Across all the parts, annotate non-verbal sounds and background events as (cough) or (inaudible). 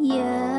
Yeah.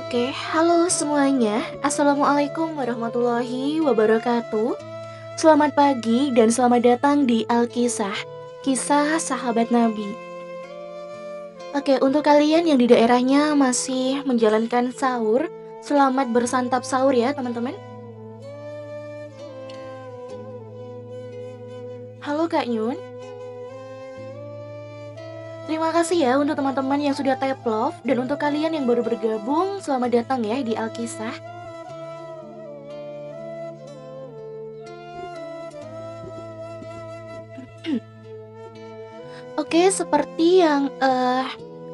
Oke, halo semuanya. Assalamualaikum warahmatullahi wabarakatuh. Selamat pagi dan selamat datang di Alkisah, kisah sahabat Nabi. Oke, untuk kalian yang di daerahnya masih menjalankan sahur, selamat bersantap sahur ya, teman-teman. Halo Kak Nyun. Kasih ya untuk teman-teman yang sudah tap love dan untuk kalian yang baru bergabung, selamat datang ya di Alkisah. (clears throat) Oke, seperti yang uh,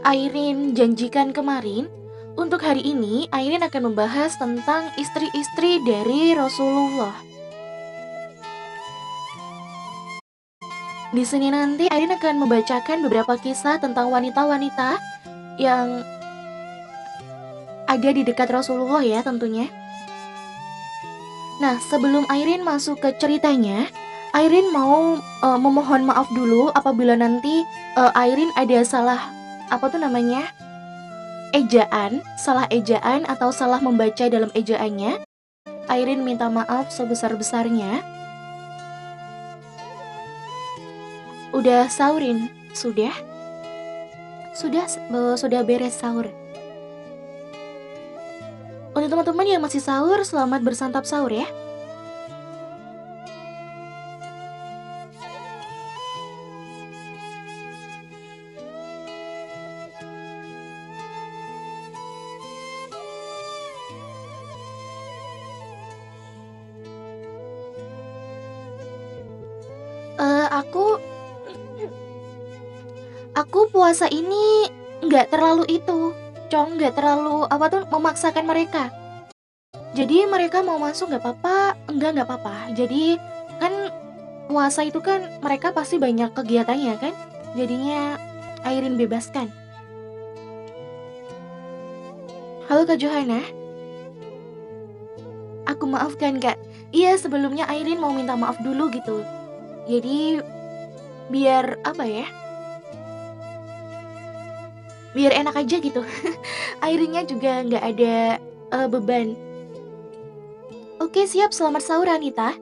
Airin janjikan kemarin, untuk hari ini Airin akan membahas tentang istri-istri dari Rasulullah. Di sini nanti Airin akan membacakan beberapa kisah tentang wanita-wanita yang ada di dekat Rasulullah ya tentunya. Nah, sebelum Airin masuk ke ceritanya, Airin mau uh, memohon maaf dulu apabila nanti uh, Airin ada salah apa tuh namanya? ejaan, salah ejaan atau salah membaca dalam ejaannya. Airin minta maaf sebesar-besarnya. Udah saurin? Sudah? Sudah sudah beres sahur. Untuk teman-teman yang masih sahur, selamat bersantap sahur ya. Puasa ini nggak terlalu itu. Cong nggak terlalu apa tuh memaksakan mereka. Jadi mereka mau masuk nggak apa-apa enggak nggak apa-apa. Jadi kan puasa itu kan mereka pasti banyak kegiatannya kan? Jadinya Airin bebaskan. Halo kak Johana aku maafkan kak. Iya sebelumnya Airin mau minta maaf dulu gitu. Jadi biar apa ya? Biar enak aja gitu. (laughs) Airnya juga nggak ada uh, beban. Oke, siap. Selamat sahur, Anita.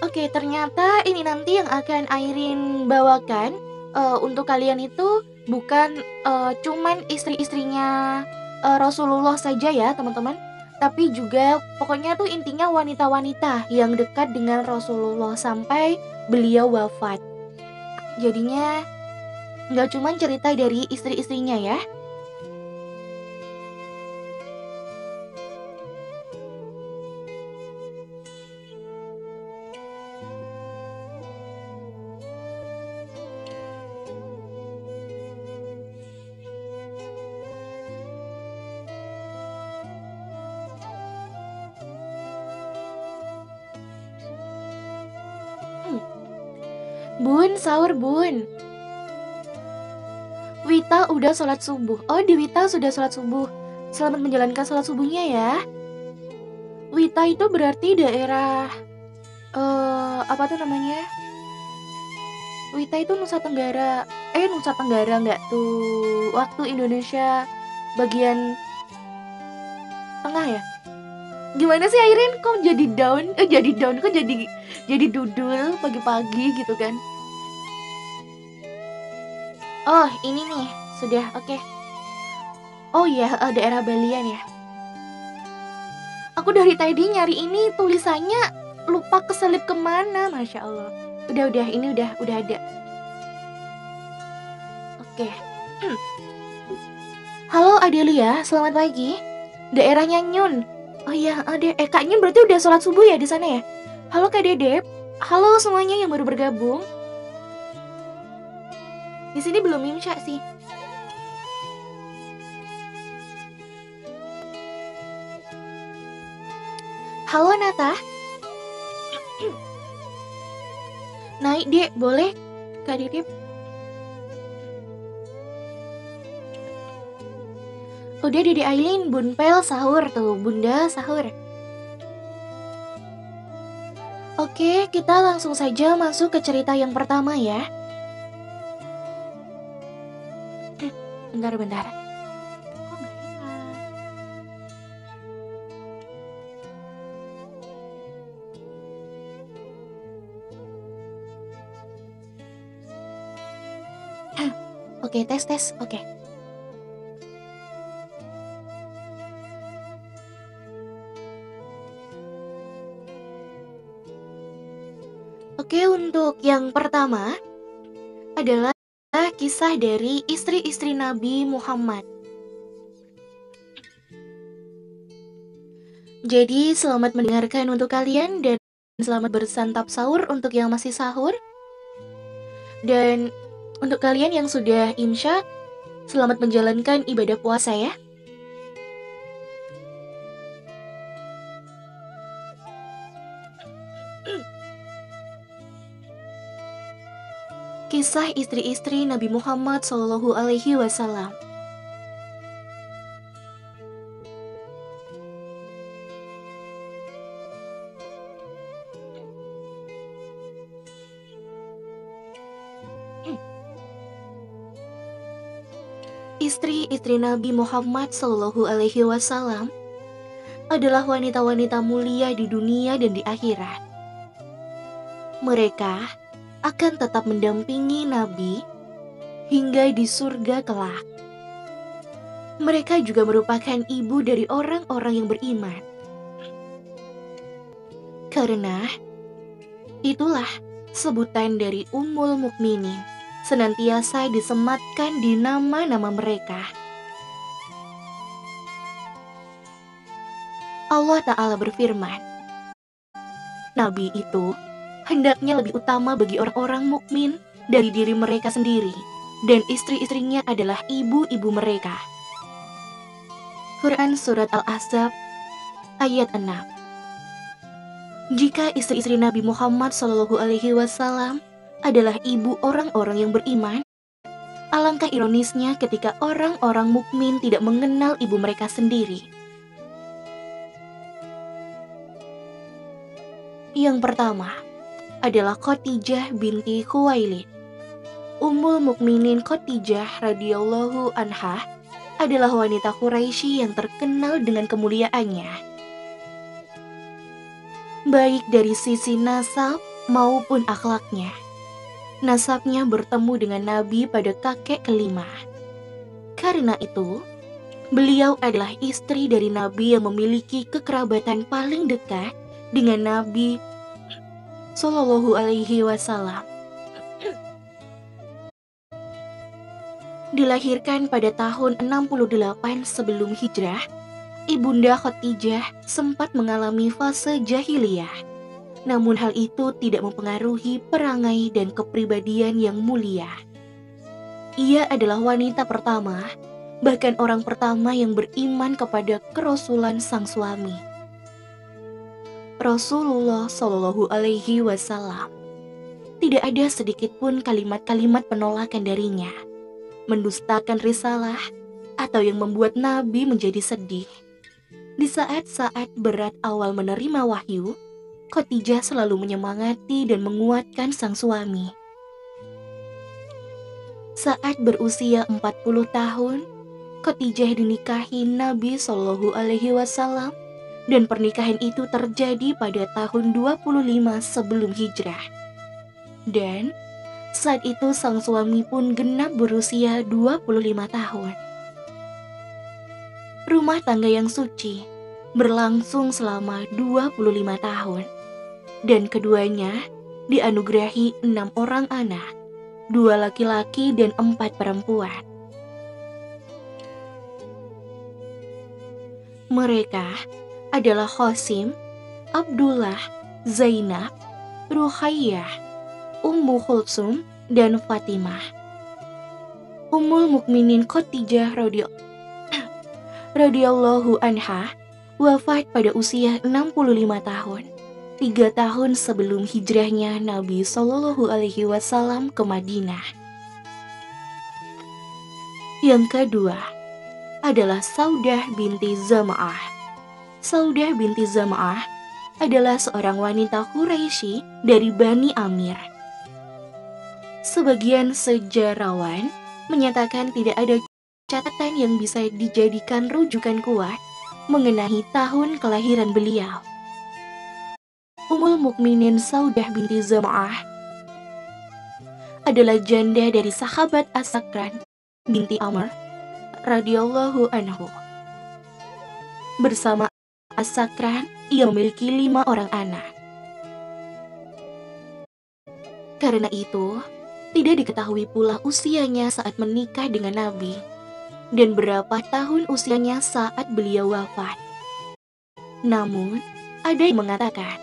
Oke, ternyata ini nanti yang akan Airin bawakan uh, untuk kalian itu bukan uh, cuman istri-istrinya uh, Rasulullah saja ya, teman-teman. Tapi juga pokoknya tuh intinya wanita-wanita yang dekat dengan Rasulullah sampai beliau wafat. Jadinya nggak cuman cerita dari istri-istrinya ya, Bun, sahur bun. Wita udah sholat subuh. Oh, di Wita sudah sholat subuh. Selamat menjalankan sholat subuhnya ya. Wita itu berarti daerah uh, apa tuh namanya? Wita itu Nusa Tenggara. Eh, Nusa Tenggara nggak tuh? Waktu Indonesia bagian? Gimana sih Airin? Kok jadi down? Eh, jadi down? Kok jadi jadi dudul pagi-pagi gitu kan? Oh, ini nih. Sudah, oke. Okay. Oh uh, daerah Balian ya. Aku dari tadi nyari ini tulisannya lupa keselip ke mana, masya Allah. Udah, udah, ini udah, udah ada. Oke. Okay. Halo Adelia, selamat pagi. Daerahnya Nyun. Oh iya, ada. Eh Nyun berarti udah sholat subuh ya di sana ya? Halo Kak Dedep. Halo semuanya yang baru bergabung. Di sini belum imsya sih. Halo Nata. Naik dek, boleh? Kak Didip. Udah Dede Aileen, Bunpel sahur tuh, Bunda sahur. Oke, kita langsung saja masuk ke cerita yang pertama ya. bentar bentar Oke, tes tes. Oke. Okay. Yang pertama adalah kisah dari istri-istri Nabi Muhammad. Jadi, selamat mendengarkan untuk kalian dan selamat bersantap sahur untuk yang masih sahur. Dan untuk kalian yang sudah imsya, selamat menjalankan ibadah puasa ya. Kisah istri-istri Nabi Muhammad Shallallahu Alaihi Wasallam. Istri-istri Nabi Muhammad Shallallahu Alaihi Wasallam adalah wanita-wanita mulia di dunia dan di akhirat. Mereka akan tetap mendampingi Nabi hingga di surga kelak. Mereka juga merupakan ibu dari orang-orang yang beriman. Karena itulah sebutan dari Ummul Mukminin senantiasa disematkan di nama-nama mereka. Allah Ta'ala berfirman, Nabi itu hendaknya lebih utama bagi orang-orang mukmin dari diri mereka sendiri, dan istri-istrinya adalah ibu-ibu mereka. Quran Surat Al-Ahzab ayat 6 Jika istri-istri Nabi Muhammad Shallallahu Alaihi Wasallam adalah ibu orang-orang yang beriman, alangkah ironisnya ketika orang-orang mukmin tidak mengenal ibu mereka sendiri. Yang pertama adalah Khotijah binti Khuwailid. Ummul Mukminin Khotijah radhiyallahu anha adalah wanita Quraisy yang terkenal dengan kemuliaannya. Baik dari sisi nasab maupun akhlaknya. Nasabnya bertemu dengan Nabi pada kakek kelima. Karena itu, beliau adalah istri dari Nabi yang memiliki kekerabatan paling dekat dengan Nabi Shallallahu Alaihi Wasallam. Dilahirkan pada tahun 68 sebelum hijrah, Ibunda Khadijah sempat mengalami fase jahiliyah. Namun hal itu tidak mempengaruhi perangai dan kepribadian yang mulia. Ia adalah wanita pertama, bahkan orang pertama yang beriman kepada kerasulan sang suami. Rasulullah Shallallahu Alaihi Wasallam. Tidak ada sedikit pun kalimat-kalimat penolakan darinya, mendustakan risalah, atau yang membuat Nabi menjadi sedih. Di saat-saat berat awal menerima wahyu, Khadijah selalu menyemangati dan menguatkan sang suami. Saat berusia 40 tahun, Khadijah dinikahi Nabi Shallallahu Alaihi Wasallam dan pernikahan itu terjadi pada tahun 25 sebelum hijrah. Dan saat itu sang suami pun genap berusia 25 tahun. Rumah tangga yang suci berlangsung selama 25 tahun. Dan keduanya dianugerahi enam orang anak, dua laki-laki dan empat perempuan. Mereka adalah Khosim, Abdullah, Zainab, Ruhayyah, Ummu Khulsum, dan Fatimah. Ummul Mukminin Khadijah (clears throat) radhiyallahu anha wafat pada usia 65 tahun, tiga tahun sebelum hijrahnya Nabi Shallallahu Alaihi Wasallam ke Madinah. Yang kedua adalah Saudah binti Zama'ah Saudah binti Zama'ah adalah seorang wanita Quraisy dari Bani Amir. Sebagian sejarawan menyatakan tidak ada catatan yang bisa dijadikan rujukan kuat mengenai tahun kelahiran beliau. Umul Mukminin Saudah binti Zama'ah adalah janda dari sahabat Asakran binti Amr radhiyallahu anhu. Bersama Asakran, ia memiliki lima orang anak. Karena itu, tidak diketahui pula usianya saat menikah dengan Nabi dan berapa tahun usianya saat beliau wafat. Namun, ada yang mengatakan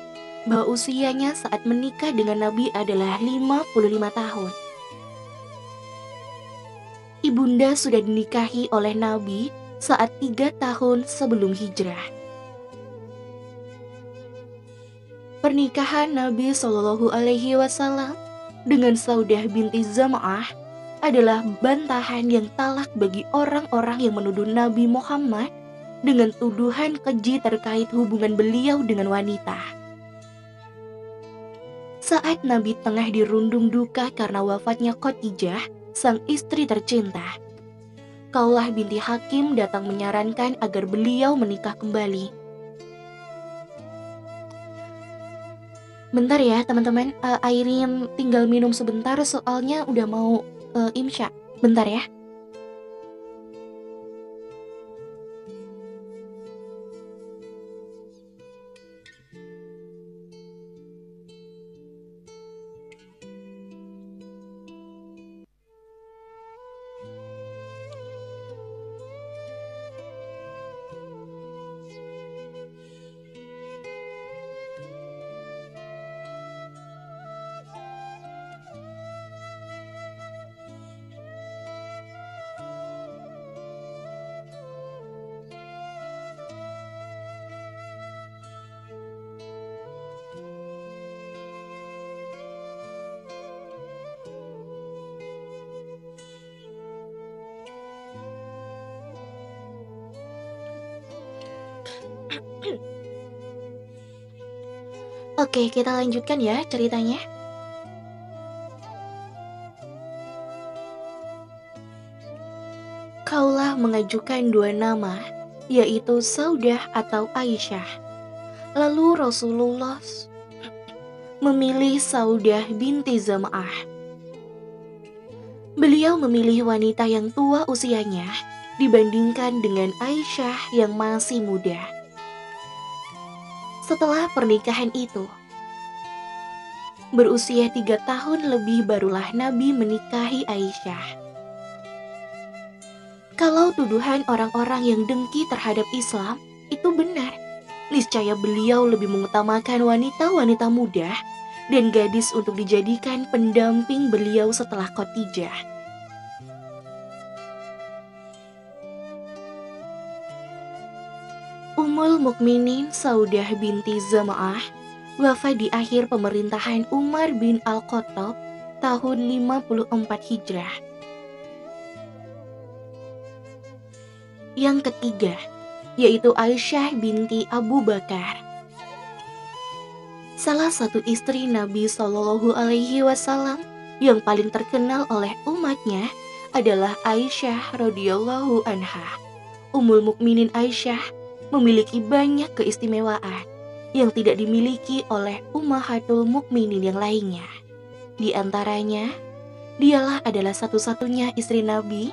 bahwa usianya saat menikah dengan Nabi adalah 55 tahun. Ibunda sudah dinikahi oleh Nabi saat tiga tahun sebelum hijrah. Pernikahan Nabi Shallallahu Alaihi Wasallam dengan Saudah binti Zam'ah adalah bantahan yang talak bagi orang-orang yang menuduh Nabi Muhammad dengan tuduhan keji terkait hubungan beliau dengan wanita. Saat Nabi tengah dirundung duka karena wafatnya Khadijah, sang istri tercinta. Kaulah binti Hakim datang menyarankan agar beliau menikah kembali. Bentar ya teman-teman, uh, Airin tinggal minum sebentar soalnya udah mau uh, imsya. Bentar ya. Oke, kita lanjutkan ya ceritanya. Kaulah mengajukan dua nama, yaitu Saudah atau Aisyah. Lalu Rasulullah memilih Saudah binti Zam'ah. Beliau memilih wanita yang tua usianya dibandingkan dengan Aisyah yang masih muda. Setelah pernikahan itu, berusia tiga tahun lebih barulah Nabi menikahi Aisyah. Kalau tuduhan orang-orang yang dengki terhadap Islam itu benar, niscaya beliau lebih mengutamakan wanita-wanita muda dan gadis untuk dijadikan pendamping beliau setelah Khadijah. Ummul Mukminin Saudah binti Zama'ah wafat di akhir pemerintahan Umar bin Al-Khattab tahun 54 Hijrah. Yang ketiga, yaitu Aisyah binti Abu Bakar. Salah satu istri Nabi Shallallahu Alaihi Wasallam yang paling terkenal oleh umatnya adalah Aisyah radhiyallahu anha. Ummul Mukminin Aisyah memiliki banyak keistimewaan yang tidak dimiliki oleh ummahatul mukminin yang lainnya. Di antaranya, dialah adalah satu-satunya istri Nabi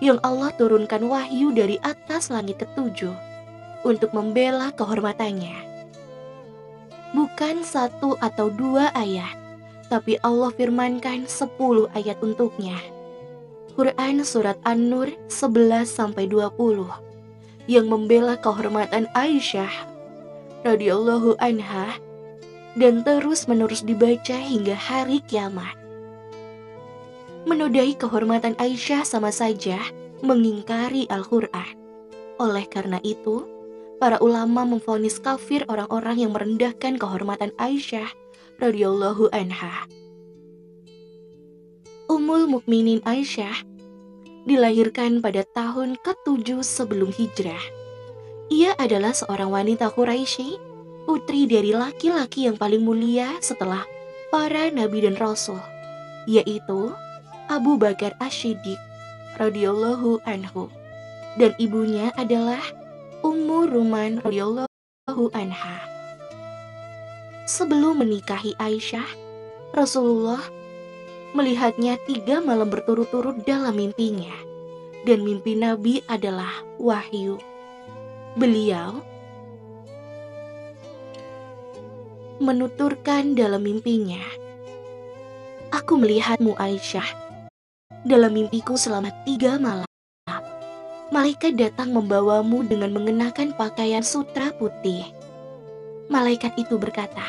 yang Allah turunkan wahyu dari atas langit ketujuh untuk membela kehormatannya. Bukan satu atau dua ayat, tapi Allah firmankan sepuluh ayat untuknya. Quran Surat An-Nur 11-20 yang membela kehormatan Aisyah radhiyallahu anha dan terus menerus dibaca hingga hari kiamat. Menodai kehormatan Aisyah sama saja mengingkari Al-Quran. Oleh karena itu, para ulama memfonis kafir orang-orang yang merendahkan kehormatan Aisyah radhiyallahu anha. Ummul Mukminin Aisyah dilahirkan pada tahun ke-7 sebelum hijrah. Ia adalah seorang wanita Quraisy, putri dari laki-laki yang paling mulia setelah para nabi dan rasul, yaitu Abu Bakar Ashidik radhiyallahu anhu dan ibunya adalah Ummu Ruman radhiyallahu anha. Sebelum menikahi Aisyah, Rasulullah melihatnya tiga malam berturut-turut dalam mimpinya. Dan mimpi Nabi adalah wahyu. Beliau menuturkan dalam mimpinya, Aku melihatmu Aisyah dalam mimpiku selama tiga malam. Malaikat datang membawamu dengan mengenakan pakaian sutra putih. Malaikat itu berkata,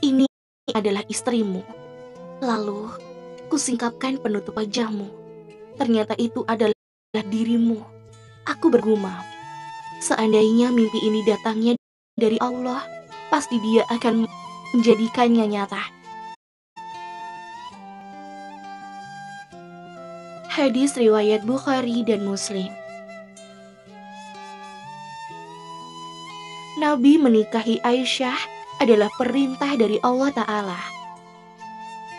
"Ini adalah istrimu." Lalu kusingkapkan penutup wajahmu. Ternyata itu adalah dirimu. Aku bergumam, seandainya mimpi ini datangnya dari Allah, pasti dia akan menjadikannya nyata. Hadis riwayat Bukhari dan Muslim. Nabi menikahi Aisyah adalah perintah dari Allah Ta'ala.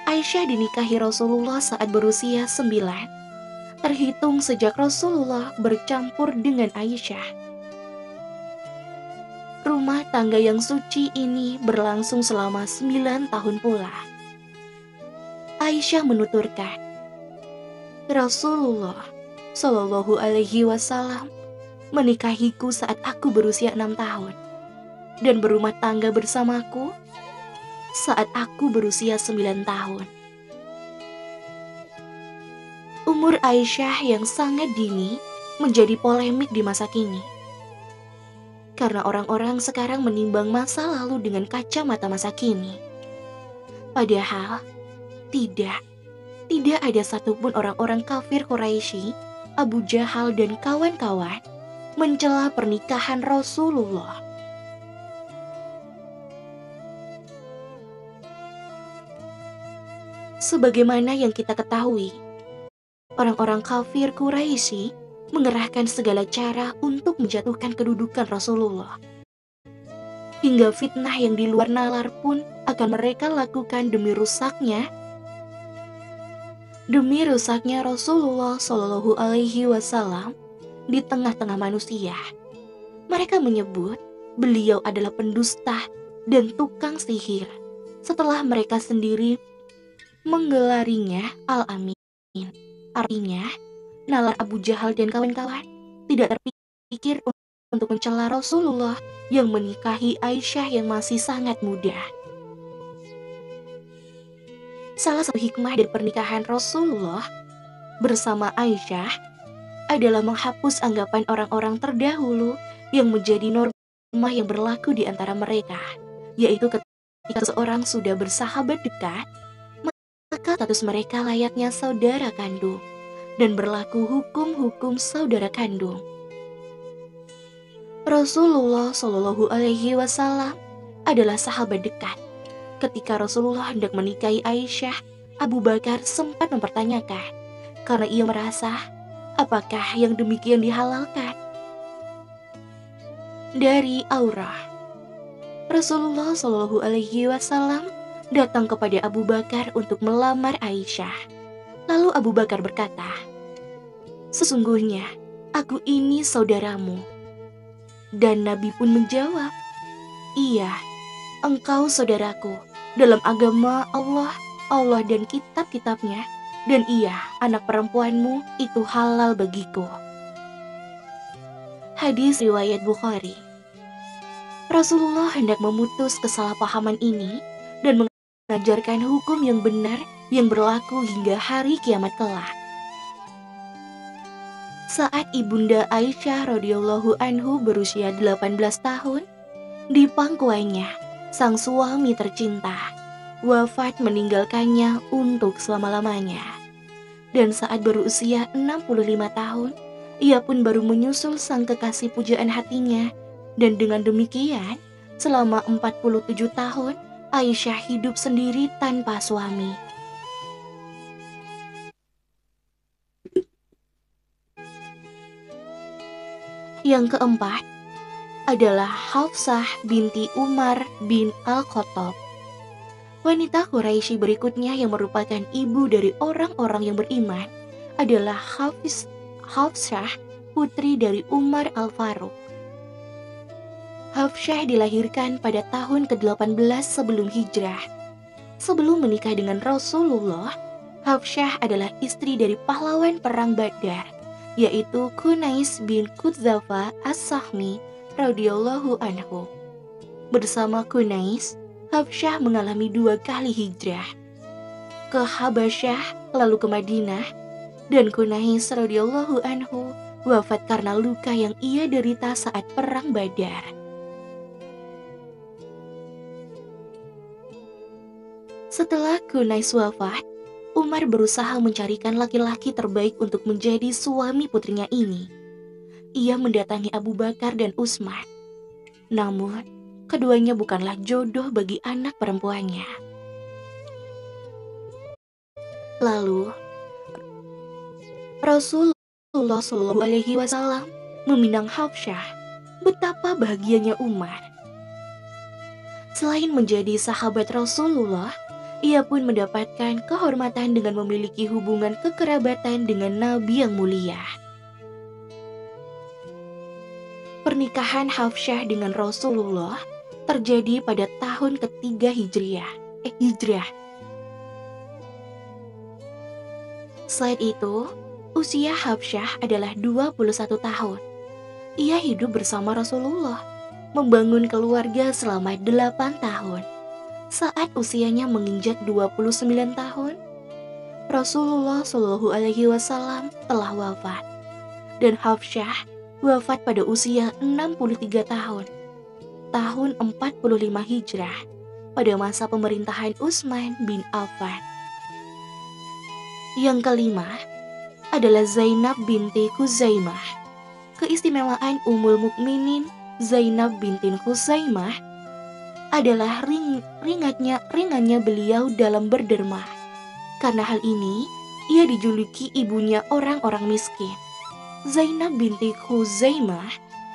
Aisyah dinikahi Rasulullah saat berusia sembilan, terhitung sejak Rasulullah bercampur dengan Aisyah. Rumah tangga yang suci ini berlangsung selama sembilan tahun pula. Aisyah menuturkan, Rasulullah Shallallahu Alaihi Wasallam menikahiku saat aku berusia enam tahun dan berumah tangga bersamaku saat aku berusia sembilan tahun. Umur Aisyah yang sangat dini menjadi polemik di masa kini. Karena orang-orang sekarang menimbang masa lalu dengan kacamata masa kini. Padahal, tidak tidak ada satupun orang-orang kafir Quraisy, Abu Jahal dan kawan-kawan mencela pernikahan Rasulullah. Sebagaimana yang kita ketahui, orang-orang kafir Quraisy mengerahkan segala cara untuk menjatuhkan kedudukan Rasulullah. Hingga fitnah yang di luar nalar pun akan mereka lakukan demi rusaknya demi rusaknya Rasulullah Shallallahu Alaihi Wasallam di tengah-tengah manusia. Mereka menyebut beliau adalah pendusta dan tukang sihir. Setelah mereka sendiri menggelarinya Al-Amin. Artinya, Nalar Abu Jahal dan kawan-kawan tidak terpikir untuk mencela Rasulullah yang menikahi Aisyah yang masih sangat muda. Salah satu hikmah dari pernikahan Rasulullah bersama Aisyah adalah menghapus anggapan orang-orang terdahulu yang menjadi norma yang berlaku di antara mereka, yaitu ketika seseorang sudah bersahabat dekat, maka status mereka layaknya saudara kandung dan berlaku hukum-hukum saudara kandung. Rasulullah Shallallahu Alaihi Wasallam adalah sahabat dekat ketika Rasulullah hendak menikahi Aisyah, Abu Bakar sempat mempertanyakan karena ia merasa apakah yang demikian dihalalkan. Dari aurah, Rasulullah Shallallahu Alaihi Wasallam datang kepada Abu Bakar untuk melamar Aisyah. Lalu Abu Bakar berkata, "Sesungguhnya aku ini saudaramu." Dan Nabi pun menjawab, "Iya, engkau saudaraku." dalam agama Allah, Allah dan kitab-kitabnya, dan ia, anak perempuanmu, itu halal bagiku. Hadis riwayat Bukhari Rasulullah hendak memutus kesalahpahaman ini dan mengajarkan hukum yang benar yang berlaku hingga hari kiamat kelak. Saat ibunda Aisyah radhiyallahu anhu berusia 18 tahun, di pangkuannya sang suami tercinta, wafat meninggalkannya untuk selama-lamanya. Dan saat berusia 65 tahun, ia pun baru menyusul sang kekasih pujaan hatinya. Dan dengan demikian, selama 47 tahun, Aisyah hidup sendiri tanpa suami. Yang keempat, adalah Hafsah binti Umar bin Al-Khattab. Wanita Quraisy berikutnya yang merupakan ibu dari orang-orang yang beriman adalah Hafiz Hafsah, putri dari Umar Al-Faruq. Hafsah dilahirkan pada tahun ke-18 sebelum hijrah. Sebelum menikah dengan Rasulullah, Hafsah adalah istri dari pahlawan perang Badar, yaitu Kunais bin Kudzafa As-Sahmi radhiyallahu anhu. Bersama Kunais, Habsyah mengalami dua kali hijrah. Ke Habasyah, lalu ke Madinah, dan Kunais radhiyallahu anhu wafat karena luka yang ia derita saat perang Badar. Setelah Kunais wafat, Umar berusaha mencarikan laki-laki terbaik untuk menjadi suami putrinya ini ia mendatangi Abu Bakar dan Utsman. Namun, keduanya bukanlah jodoh bagi anak perempuannya. Lalu, Rasulullah Shallallahu Alaihi Wasallam meminang Hafsyah. Betapa bahagianya Umar. Selain menjadi sahabat Rasulullah, ia pun mendapatkan kehormatan dengan memiliki hubungan kekerabatan dengan Nabi yang mulia. Pernikahan Hafsyah dengan Rasulullah terjadi pada tahun ketiga Hijriah. Eh, Hijriah. Selain itu, usia Hafsyah adalah 21 tahun. Ia hidup bersama Rasulullah, membangun keluarga selama 8 tahun saat usianya menginjak 29 tahun, Rasulullah Shallallahu Alaihi Wasallam telah wafat dan Hafsyah wafat pada usia 63 tahun, tahun 45 Hijrah, pada masa pemerintahan Utsman bin Affan. Yang kelima adalah Zainab binti Khuzaimah. Keistimewaan Ummul Mukminin Zainab binti Khuzaimah adalah ring, ringannya ringannya beliau dalam berderma. Karena hal ini, ia dijuluki ibunya orang-orang miskin. Zainab binti Khuzaimah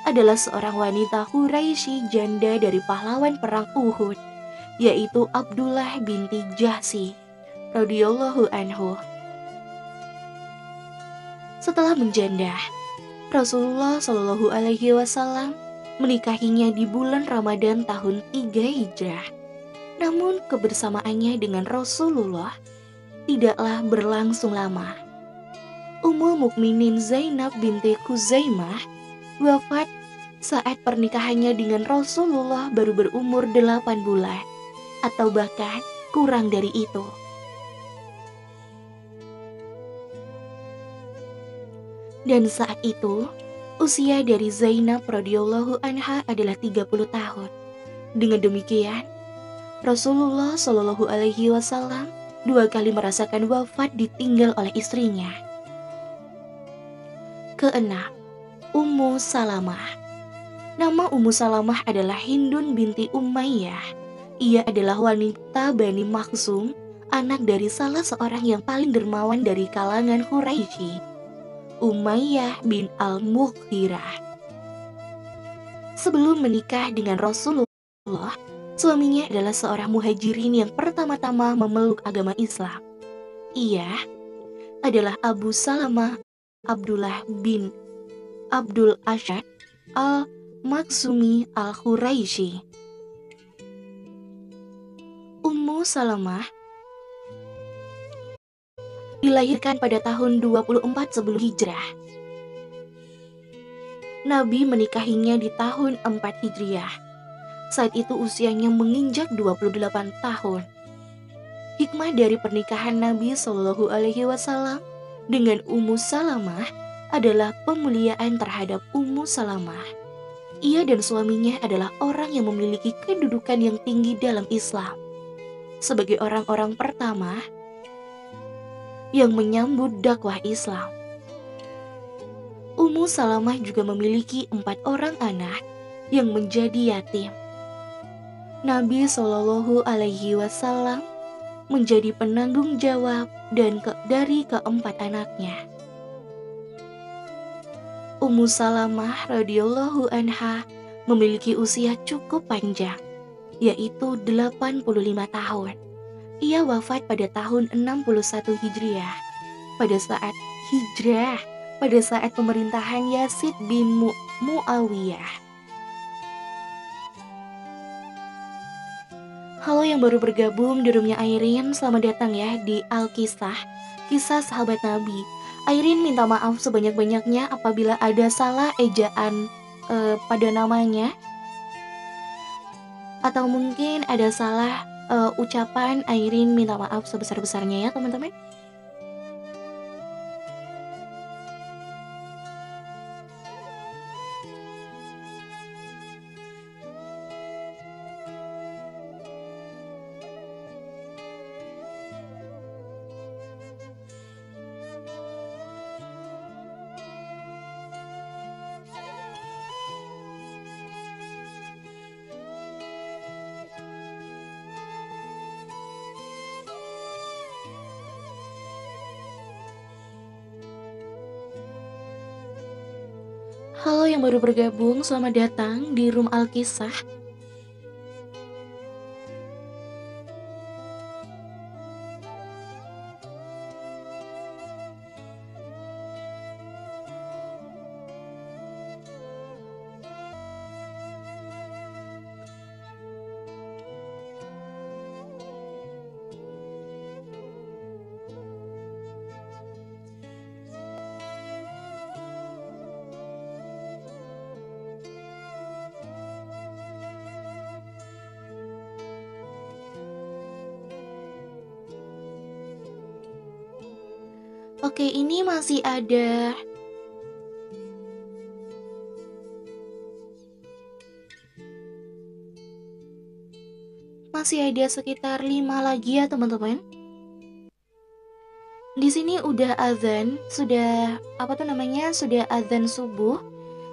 adalah seorang wanita Quraisy janda dari pahlawan perang Uhud, yaitu Abdullah binti Jahsi radhiyallahu anhu. Setelah menjanda, Rasulullah Shallallahu alaihi wasallam menikahinya di bulan Ramadan tahun 3 Hijrah. Namun kebersamaannya dengan Rasulullah tidaklah berlangsung lama. Ummul Mukminin Zainab binti Khuzaimah wafat saat pernikahannya dengan Rasulullah baru berumur 8 bulan atau bahkan kurang dari itu. Dan saat itu, Usia dari Zainab radhiyallahu anha adalah 30 tahun. Dengan demikian, Rasulullah Shallallahu alaihi wasallam dua kali merasakan wafat ditinggal oleh istrinya. Keenam, Ummu Salamah. Nama Ummu Salamah adalah Hindun binti Umayyah. Ia adalah wanita Bani Maksum, anak dari salah seorang yang paling dermawan dari kalangan Quraisy. Umayyah bin Al-Mughirah. Sebelum menikah dengan Rasulullah, suaminya adalah seorang muhajirin yang pertama-tama memeluk agama Islam. Ia adalah Abu Salamah Abdullah bin Abdul Ashad Al-Maksumi Al-Quraisy. Ummu Salamah dilahirkan pada tahun 24 sebelum hijrah. Nabi menikahinya di tahun 4 hijriah. Saat itu usianya menginjak 28 tahun. Hikmah dari pernikahan Nabi Shallallahu Alaihi Wasallam dengan Ummu Salamah adalah pemuliaan terhadap Ummu Salamah. Ia dan suaminya adalah orang yang memiliki kedudukan yang tinggi dalam Islam. Sebagai orang-orang pertama yang menyambut dakwah Islam. Ummu Salamah juga memiliki empat orang anak yang menjadi yatim. Nabi Shallallahu Alaihi Wasallam menjadi penanggung jawab dan ke dari keempat anaknya. Ummu Salamah radhiyallahu anha memiliki usia cukup panjang, yaitu 85 tahun. Ia wafat pada tahun 61 Hijriah. Pada saat hijrah, pada saat pemerintahan Yazid bin Mu Muawiyah. Halo yang baru bergabung di roomnya Airin, selamat datang ya di Alkisah, kisah sahabat Nabi. Airin minta maaf sebanyak-banyaknya apabila ada salah ejaan uh, pada namanya atau mungkin ada salah uh, ucapan Airin minta maaf sebesar-besarnya ya teman-teman. Halo yang baru bergabung, selamat datang di Room Alkisah. Masih ada Masih ada sekitar lima lagi ya, teman-teman. Di sini udah azan, sudah apa tuh namanya? Sudah azan subuh.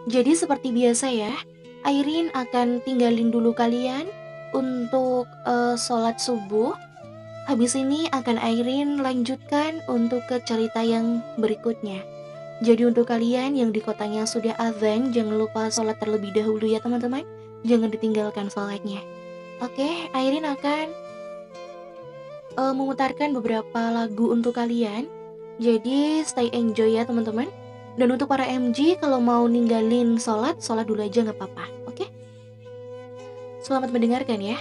Jadi seperti biasa ya, Airin akan tinggalin dulu kalian untuk uh, sholat subuh Habis ini akan Airin lanjutkan untuk ke cerita yang berikutnya. Jadi untuk kalian yang di kotanya sudah azan, jangan lupa sholat terlebih dahulu ya teman-teman. Jangan ditinggalkan sholatnya. Oke, Airin akan uh, memutarkan beberapa lagu untuk kalian. Jadi stay enjoy ya teman-teman. Dan untuk para MG kalau mau ninggalin sholat, sholat dulu aja nggak apa-apa. Oke? Selamat mendengarkan ya.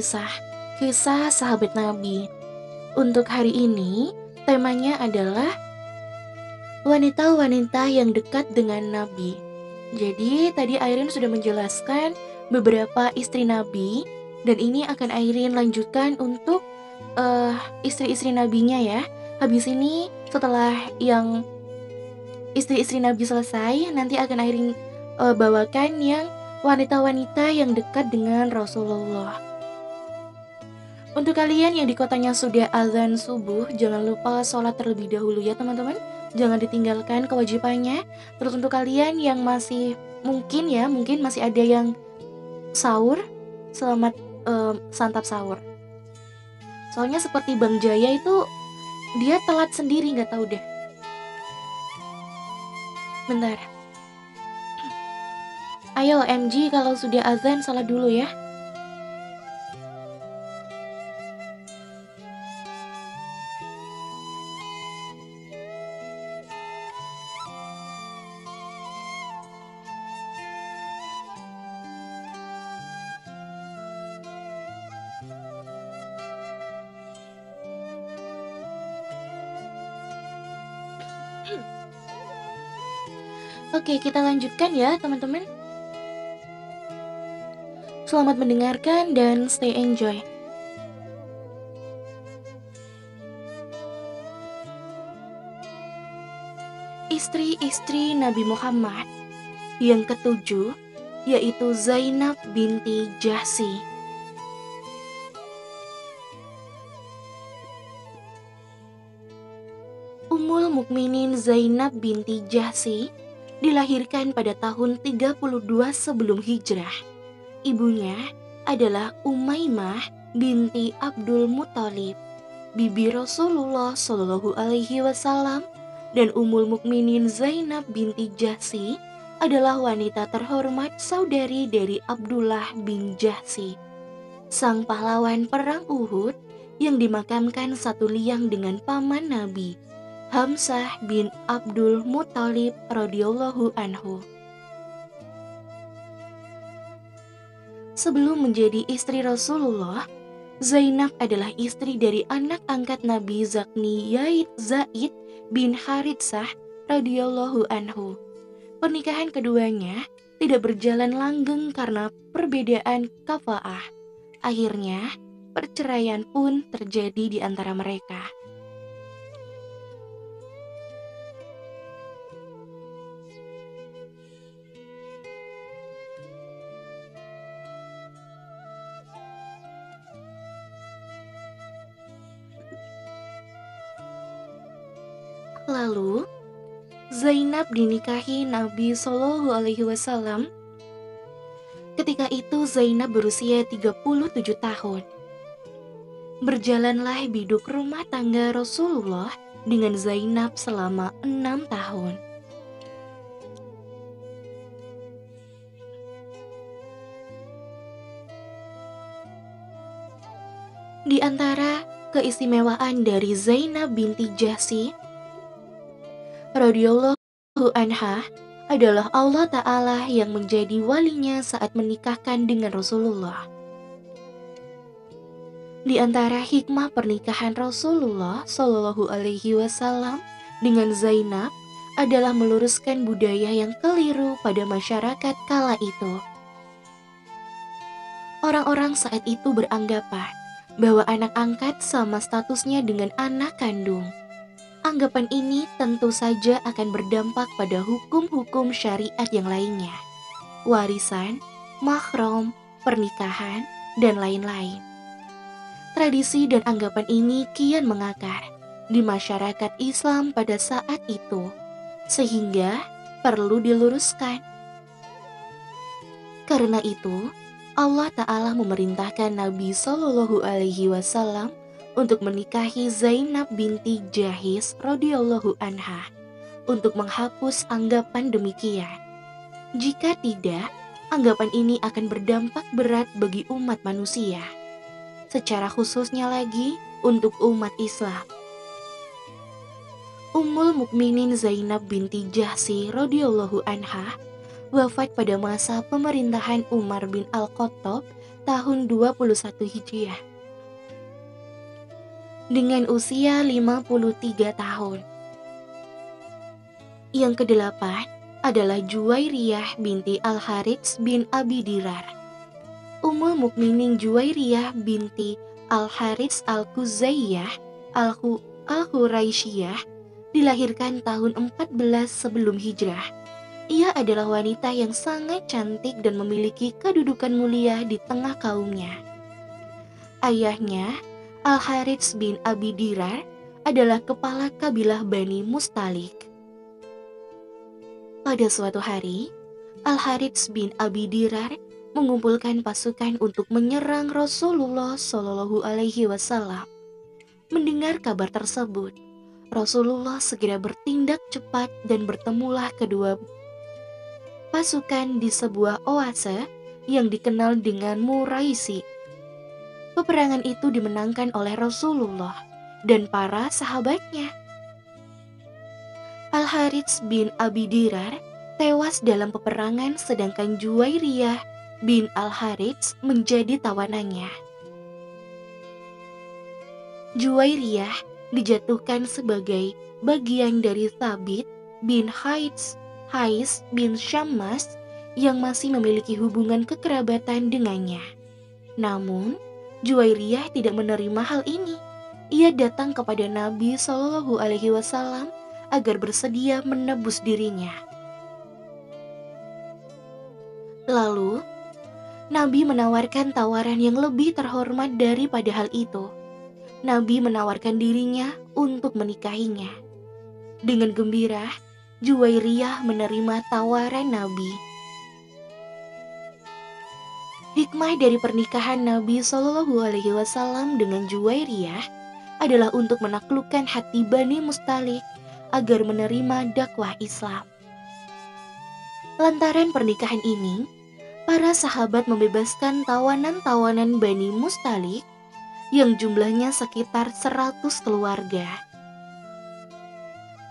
Di Alkisah, kisah sahabat Nabi. Untuk hari ini, temanya adalah Wanita-wanita yang dekat dengan Nabi. Jadi tadi Airin sudah menjelaskan beberapa istri Nabi Dan ini akan Airin lanjutkan untuk uh, istri-istri Nabinya ya. Habis ini setelah yang istri-istri Nabi selesai, nanti akan Airin uh, bawakan yang wanita-wanita yang dekat dengan Rasulullah. Untuk kalian yang di kotanya sudah azan subuh, jangan lupa sholat terlebih dahulu ya teman-teman. Jangan ditinggalkan kewajibannya. Terus untuk kalian yang masih mungkin ya, mungkin masih ada yang sahur, selamat uh, santap sahur. Soalnya seperti Bang Jaya itu dia telat sendiri nggak tahu deh. Bentar. (clears throat) Ayo MG kalau sudah azan salat dulu ya. Oke, kita lanjutkan ya, teman-teman. Selamat mendengarkan dan stay enjoy. Istri-istri Nabi Muhammad yang ketujuh yaitu Zainab binti Jahsi. Ummul Mukminin Zainab binti Jahsi dilahirkan pada tahun 32 sebelum hijrah. Ibunya adalah Umaymah binti Abdul Muthalib, bibi Rasulullah Shallallahu alaihi wasallam dan Ummul Mukminin Zainab binti Jahsi adalah wanita terhormat saudari dari Abdullah bin Jahsi, sang pahlawan perang Uhud yang dimakamkan satu liang dengan paman Nabi Hamzah bin Abdul Muthalib radhiyallahu anhu. Sebelum menjadi istri Rasulullah, Zainab adalah istri dari anak angkat Nabi Zakni Yaid Zaid bin Haritsah radhiyallahu anhu. Pernikahan keduanya tidak berjalan langgeng karena perbedaan kafaah. Akhirnya, perceraian pun terjadi di antara mereka. Lalu, Zainab dinikahi Nabi Shallallahu Alaihi Wasallam. Ketika itu Zainab berusia 37 tahun. Berjalanlah biduk rumah tangga Rasulullah dengan Zainab selama enam tahun. Di antara keistimewaan dari Zainab binti Jasi radhiyallahu anha adalah Allah Ta'ala yang menjadi walinya saat menikahkan dengan Rasulullah. Di antara hikmah pernikahan Rasulullah Shallallahu Alaihi Wasallam dengan Zainab adalah meluruskan budaya yang keliru pada masyarakat kala itu. Orang-orang saat itu beranggapan bahwa anak angkat sama statusnya dengan anak kandung. Anggapan ini tentu saja akan berdampak pada hukum-hukum syariat yang lainnya, warisan, mahram, pernikahan, dan lain-lain. Tradisi dan anggapan ini kian mengakar di masyarakat Islam pada saat itu, sehingga perlu diluruskan. Karena itu, Allah Ta'ala memerintahkan Nabi Shallallahu Alaihi Wasallam untuk menikahi Zainab binti Jahis radhiyallahu anha untuk menghapus anggapan demikian. Jika tidak, anggapan ini akan berdampak berat bagi umat manusia. Secara khususnya lagi untuk umat Islam. Ummul Mukminin Zainab binti Jahsi radhiyallahu anha wafat pada masa pemerintahan Umar bin Al-Khattab tahun 21 Hijriah. Dengan usia 53 tahun. Yang kedelapan adalah Juwairiyah binti Al-Harits bin Abi Dirar. Ummul Mukminin Juwairiyah binti Al-Harits Al-Kuzayyah Al-Quraisyah dilahirkan tahun 14 sebelum hijrah ia adalah wanita yang sangat cantik dan memiliki kedudukan mulia di tengah kaumnya. Ayahnya, Al-Harits bin Abi Dirar, adalah kepala kabilah Bani Mustalik. Pada suatu hari, Al-Harits bin Abi Dirar mengumpulkan pasukan untuk menyerang Rasulullah Shallallahu Alaihi Wasallam. Mendengar kabar tersebut, Rasulullah segera bertindak cepat dan bertemulah kedua pasukan di sebuah oase yang dikenal dengan Muraisi. Peperangan itu dimenangkan oleh Rasulullah dan para sahabatnya. Al-Harits bin Abi Dirar tewas dalam peperangan sedangkan Juwairiyah bin Al-Harits menjadi tawanannya. Juwairiyah dijatuhkan sebagai bagian dari Thabit bin Haits Hais bin Syammas yang masih memiliki hubungan kekerabatan dengannya. Namun, Juwairiyah tidak menerima hal ini. Ia datang kepada Nabi Shallallahu Alaihi Wasallam agar bersedia menebus dirinya. Lalu, Nabi menawarkan tawaran yang lebih terhormat daripada hal itu. Nabi menawarkan dirinya untuk menikahinya. Dengan gembira, Juwairiyah menerima tawaran Nabi. Hikmah dari pernikahan Nabi Shallallahu Alaihi Wasallam dengan Juwairiyah adalah untuk menaklukkan hati Bani Mustalik agar menerima dakwah Islam. Lantaran pernikahan ini, para sahabat membebaskan tawanan-tawanan Bani Mustalik yang jumlahnya sekitar 100 keluarga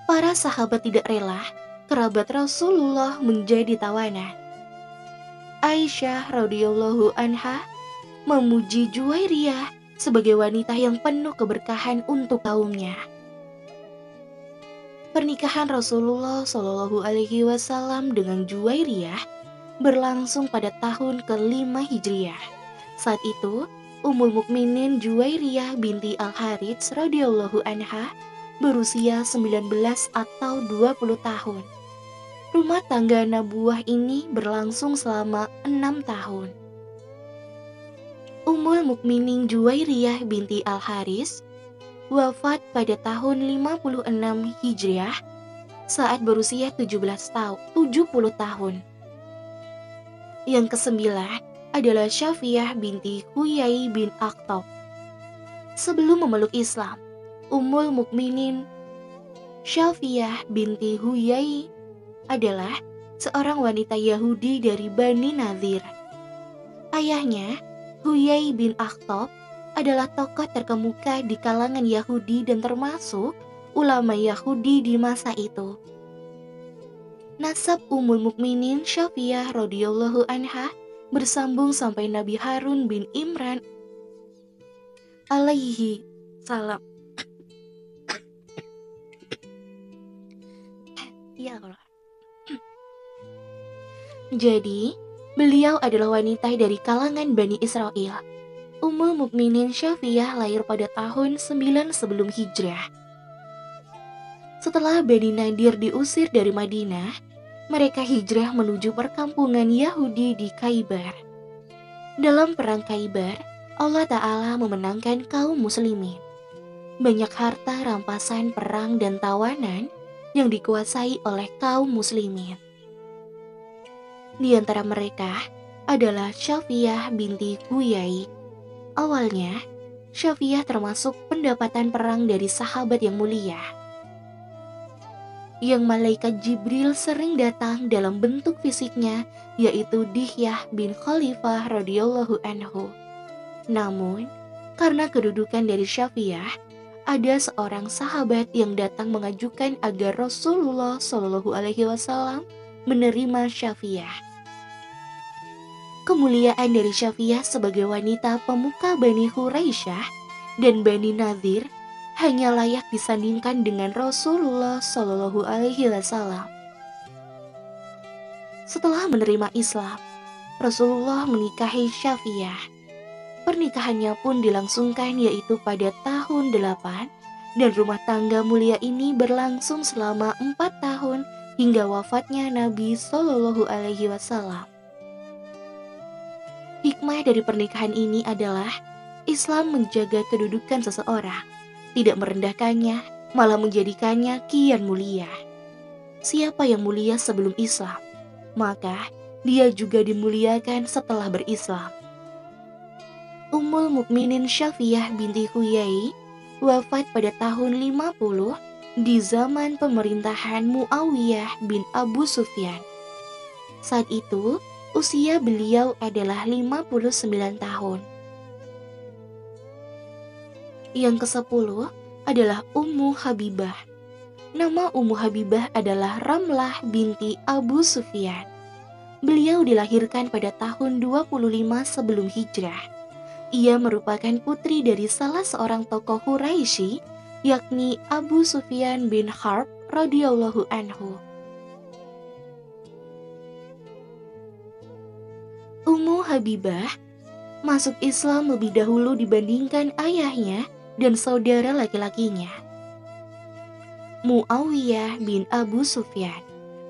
para sahabat tidak rela kerabat Rasulullah menjadi tawanan. Aisyah radhiyallahu anha memuji Juwairiyah sebagai wanita yang penuh keberkahan untuk kaumnya. Pernikahan Rasulullah Shallallahu Alaihi Wasallam dengan Juwairiyah berlangsung pada tahun kelima Hijriah. Saat itu, Ummul Mukminin Juwairiyah binti Al Harits radhiyallahu anha berusia 19 atau 20 tahun. Rumah tangga Nabuah ini berlangsung selama enam tahun. Umul Mukminin Juwairiyah binti Al-Haris wafat pada tahun 56 Hijriah saat berusia 17 tahun, 70 tahun. Yang kesembilan adalah Syafiyah binti Huyai bin Akhtab. Sebelum memeluk Islam, Ummul Mukminin Syafiyah binti Huyai adalah seorang wanita Yahudi dari Bani Nadir. Ayahnya, Huyai bin Akhtab, adalah tokoh terkemuka di kalangan Yahudi dan termasuk ulama Yahudi di masa itu. Nasab Ummul Mukminin Syafiyah radhiyallahu anha bersambung sampai Nabi Harun bin Imran alaihi salam. (coughs) Iya kalau. Jadi, beliau adalah wanita dari kalangan Bani Israel. Ummul Mukminin Syafiyah lahir pada tahun 9 sebelum hijrah. Setelah Bani Nadir diusir dari Madinah, mereka hijrah menuju perkampungan Yahudi di Kaibar. Dalam perang Kaibar, Allah Ta'ala memenangkan kaum muslimin. Banyak harta rampasan perang dan tawanan yang dikuasai oleh kaum muslimin. Di antara mereka adalah Syafiyah binti Huyai. Awalnya, Syafiyah termasuk pendapatan perang dari sahabat yang mulia. Yang malaikat Jibril sering datang dalam bentuk fisiknya, yaitu Dihyah bin Khalifah radhiyallahu anhu. Namun, karena kedudukan dari Syafiyah, ada seorang sahabat yang datang mengajukan agar Rasulullah Shallallahu Alaihi Wasallam menerima Syafiyah. Kemuliaan dari Syafiyah sebagai wanita pemuka Bani Huraisyah dan Bani Nadir hanya layak disandingkan dengan Rasulullah Shallallahu Alaihi Wasallam. Setelah menerima Islam, Rasulullah menikahi Syafiyah. Pernikahannya pun dilangsungkan yaitu pada tahun 8 dan rumah tangga mulia ini berlangsung selama empat tahun hingga wafatnya Nabi Shallallahu Alaihi Wasallam. Hikmah dari pernikahan ini adalah Islam menjaga kedudukan seseorang, tidak merendahkannya, malah menjadikannya kian mulia. Siapa yang mulia sebelum Islam, maka dia juga dimuliakan setelah berislam. Ummul Mukminin Syafiyah binti Huyai wafat pada tahun 50 di zaman pemerintahan Muawiyah bin Abu Sufyan. Saat itu, Usia beliau adalah 59 tahun. Yang ke-10 adalah Ummu Habibah. Nama Ummu Habibah adalah Ramlah binti Abu Sufyan. Beliau dilahirkan pada tahun 25 sebelum hijrah. Ia merupakan putri dari salah seorang tokoh Quraisy, yakni Abu Sufyan bin Harb radhiyallahu anhu. Ummu Habibah masuk Islam lebih dahulu dibandingkan ayahnya dan saudara laki-lakinya. Muawiyah bin Abu Sufyan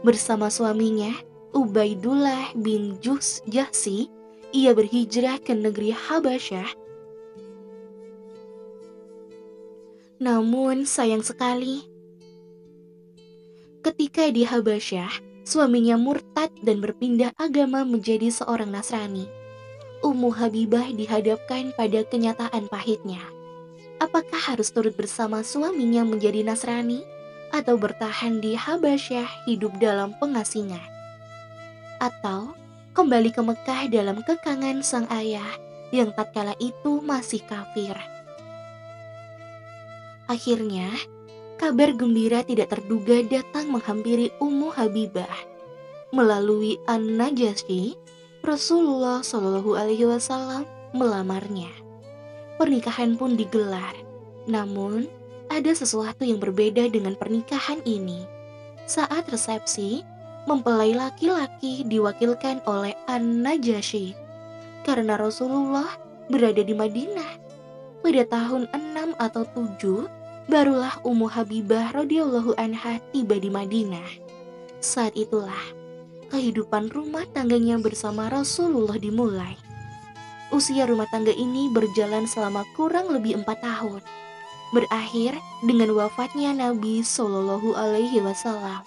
bersama suaminya Ubaidullah bin Jus Jahsi ia berhijrah ke negeri Habasyah. Namun sayang sekali ketika di Habasyah Suaminya murtad dan berpindah agama menjadi seorang Nasrani. Ummu Habibah dihadapkan pada kenyataan pahitnya. Apakah harus turut bersama suaminya menjadi Nasrani atau bertahan di Habasyah hidup dalam pengasingan? Atau kembali ke Mekah dalam kekangan sang ayah yang tatkala itu masih kafir? Akhirnya, kabar gembira tidak terduga datang menghampiri Ummu Habibah. Melalui An-Najasyi, Rasulullah Shallallahu Alaihi Wasallam melamarnya. Pernikahan pun digelar. Namun, ada sesuatu yang berbeda dengan pernikahan ini. Saat resepsi, mempelai laki-laki diwakilkan oleh An-Najasyi karena Rasulullah berada di Madinah pada tahun 6 atau 7 barulah Ummu Habibah radhiyallahu anha tiba di Madinah. Saat itulah kehidupan rumah tangganya bersama Rasulullah dimulai. Usia rumah tangga ini berjalan selama kurang lebih empat tahun, berakhir dengan wafatnya Nabi Shallallahu Alaihi Wasallam.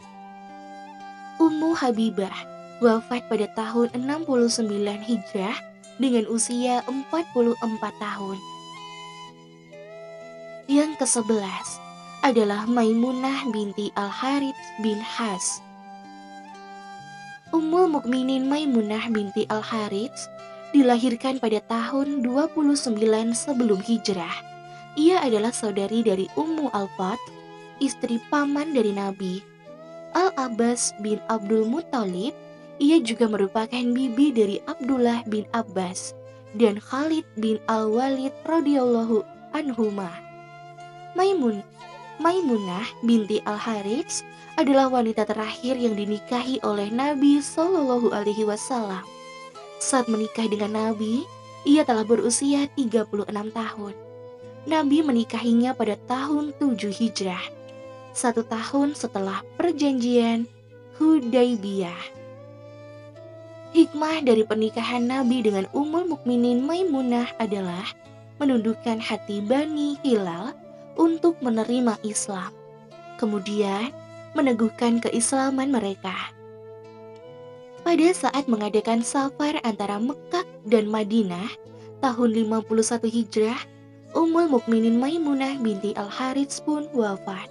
Ummu Habibah wafat pada tahun 69 Hijrah dengan usia 44 tahun. Yang ke-11 adalah Maimunah binti Al-Harith bin Has. Ummul Mukminin Maimunah binti Al-Harith dilahirkan pada tahun 29 sebelum hijrah. Ia adalah saudari dari Ummu Al-Fat, istri paman dari Nabi. Al-Abbas bin Abdul Muttalib, ia juga merupakan bibi dari Abdullah bin Abbas dan Khalid bin Al-Walid radhiyallahu anhumah. Maimun Maimunah binti Al Harits adalah wanita terakhir yang dinikahi oleh Nabi Shallallahu Alaihi Wasallam. Saat menikah dengan Nabi, ia telah berusia 36 tahun. Nabi menikahinya pada tahun 7 Hijrah, satu tahun setelah perjanjian Hudaybiyah. Hikmah dari pernikahan Nabi dengan Ummul Mukminin Maimunah adalah menundukkan hati Bani Hilal untuk menerima Islam, kemudian meneguhkan keislaman mereka. pada saat mengadakan safar antara Mekah dan Madinah tahun 51 Hijrah, Ummul Mukminin Maimunah binti Al-Harits pun wafat.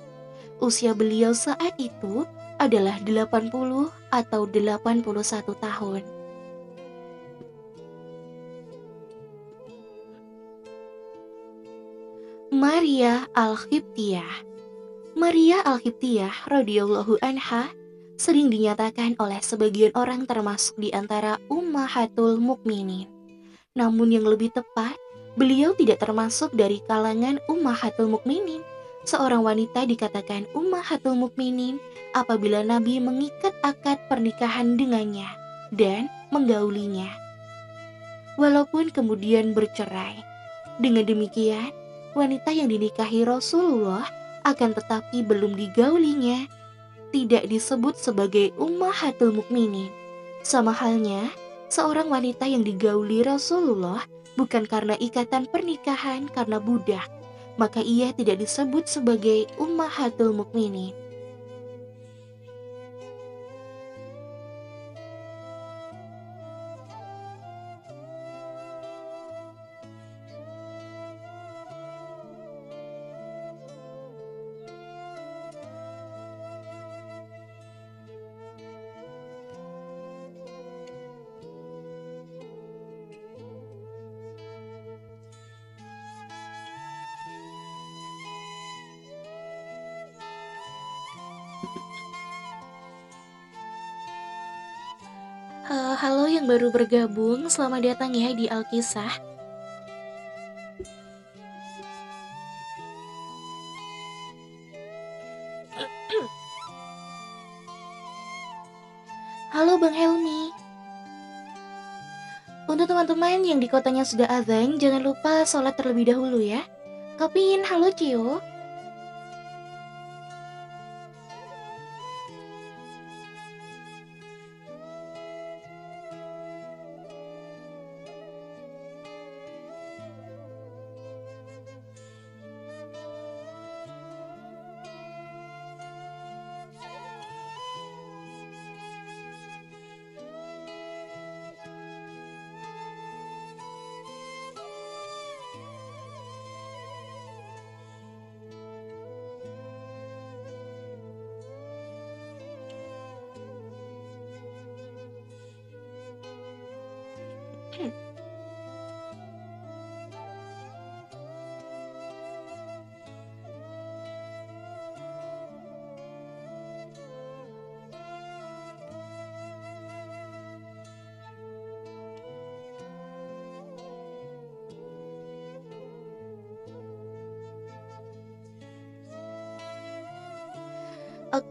Usia beliau saat itu adalah 80 atau 81 tahun. Maria Al-Khibtiyah Maria Al-Khibtiyah radhiyallahu anha sering dinyatakan oleh sebagian orang termasuk di antara ummahatul mukminin. Namun yang lebih tepat, beliau tidak termasuk dari kalangan ummahatul mukminin. Seorang wanita dikatakan ummahatul mukminin apabila Nabi mengikat akad pernikahan dengannya dan menggaulinya. Walaupun kemudian bercerai. Dengan demikian, wanita yang dinikahi Rasulullah akan tetapi belum digaulinya tidak disebut sebagai ummahatul mukminin. Sama halnya, seorang wanita yang digauli Rasulullah bukan karena ikatan pernikahan karena budak, maka ia tidak disebut sebagai ummahatul mukminin. Baru bergabung, selamat datang ya di Alkisah. Halo Bang Helmi. Untuk teman-teman yang di kotanya sudah azan, jangan lupa sholat terlebih dahulu ya. Kopin, halo Cio.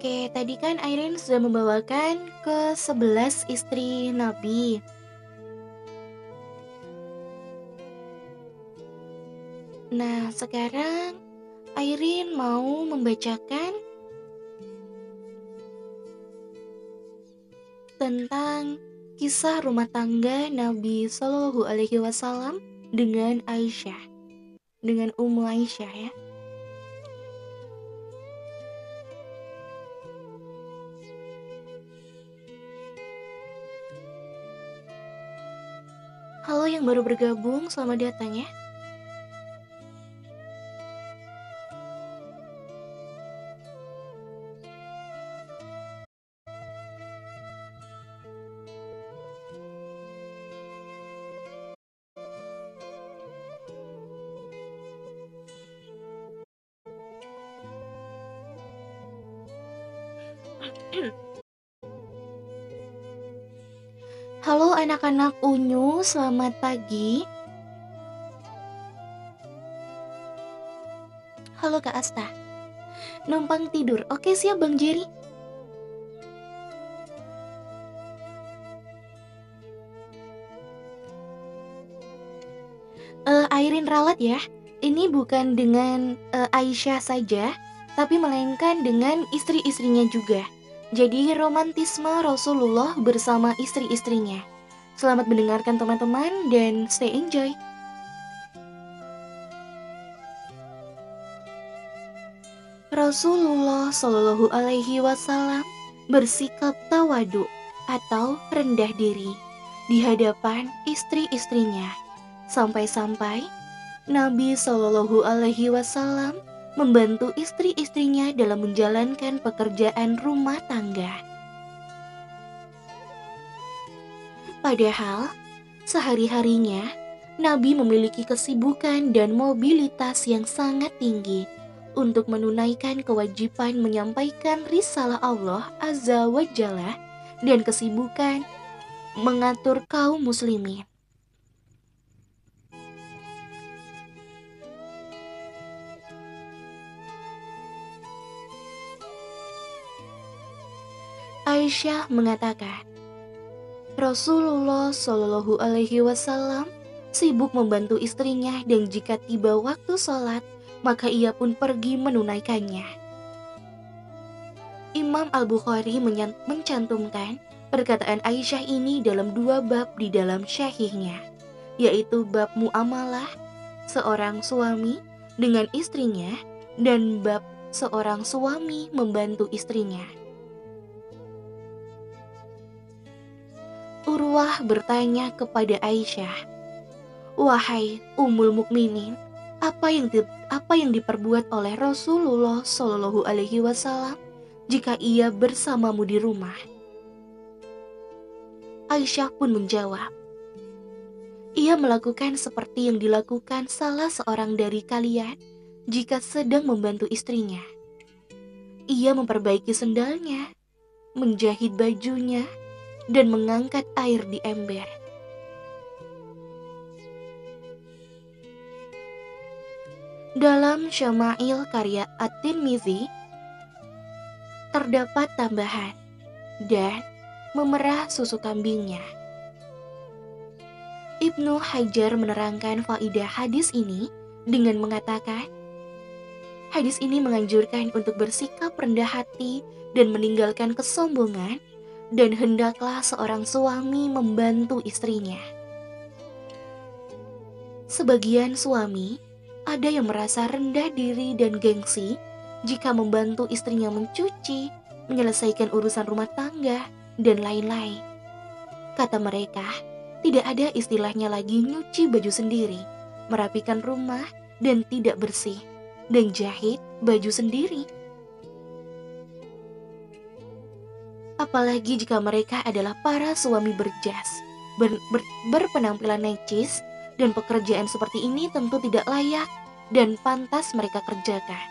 Oke, tadi kan Airin sudah membawakan ke 11 istri Nabi. Nah, sekarang Airin mau membacakan tentang kisah rumah tangga Nabi Shallallahu Alaihi Wasallam dengan Aisyah, dengan Ummu Aisyah ya. Yang baru bergabung, selamat datang ya. Anak-anak Unyu, selamat pagi. Halo Kak Asta. Numpang tidur. Oke, siap Bang Jerry. Uh, Airin ralat ya. Ini bukan dengan uh, Aisyah saja, tapi melainkan dengan istri-istrinya juga. Jadi romantisme Rasulullah bersama istri-istrinya. Selamat mendengarkan teman-teman dan stay enjoy. Rasulullah Shallallahu Alaihi Wasallam bersikap tawadu atau rendah diri di hadapan istri-istrinya. Sampai-sampai Nabi Shallallahu Alaihi Wasallam membantu istri-istrinya dalam menjalankan pekerjaan rumah tangga. Padahal sehari-harinya Nabi memiliki kesibukan dan mobilitas yang sangat tinggi untuk menunaikan kewajiban menyampaikan risalah Allah Azza wa Jalla dan kesibukan mengatur kaum muslimin. Aisyah mengatakan, Rasulullah Shallallahu Alaihi Wasallam sibuk membantu istrinya dan jika tiba waktu sholat, maka ia pun pergi menunaikannya. Imam Al-Bukhari mencantumkan perkataan Aisyah ini dalam dua bab di dalam syahihnya, yaitu bab muamalah seorang suami dengan istrinya dan bab seorang suami membantu istrinya. Urwah bertanya kepada Aisyah, Wahai Ummul Mukminin, apa yang di, apa yang diperbuat oleh Rasulullah Shallallahu Alaihi Wasallam jika ia bersamamu di rumah? Aisyah pun menjawab, ia melakukan seperti yang dilakukan salah seorang dari kalian jika sedang membantu istrinya. Ia memperbaiki sendalnya, menjahit bajunya, dan mengangkat air di ember. Dalam Syama'il karya At-Tirmizi terdapat tambahan dan memerah susu kambingnya. Ibnu Hajar menerangkan faidah hadis ini dengan mengatakan, hadis ini menganjurkan untuk bersikap rendah hati dan meninggalkan kesombongan dan hendaklah seorang suami membantu istrinya. Sebagian suami ada yang merasa rendah diri dan gengsi jika membantu istrinya mencuci, menyelesaikan urusan rumah tangga, dan lain-lain. Kata mereka, tidak ada istilahnya lagi nyuci baju sendiri, merapikan rumah, dan tidak bersih, dan jahit baju sendiri. Apalagi jika mereka adalah para suami berjas, ber, ber, berpenampilan necis, dan pekerjaan seperti ini tentu tidak layak dan pantas mereka kerjakan.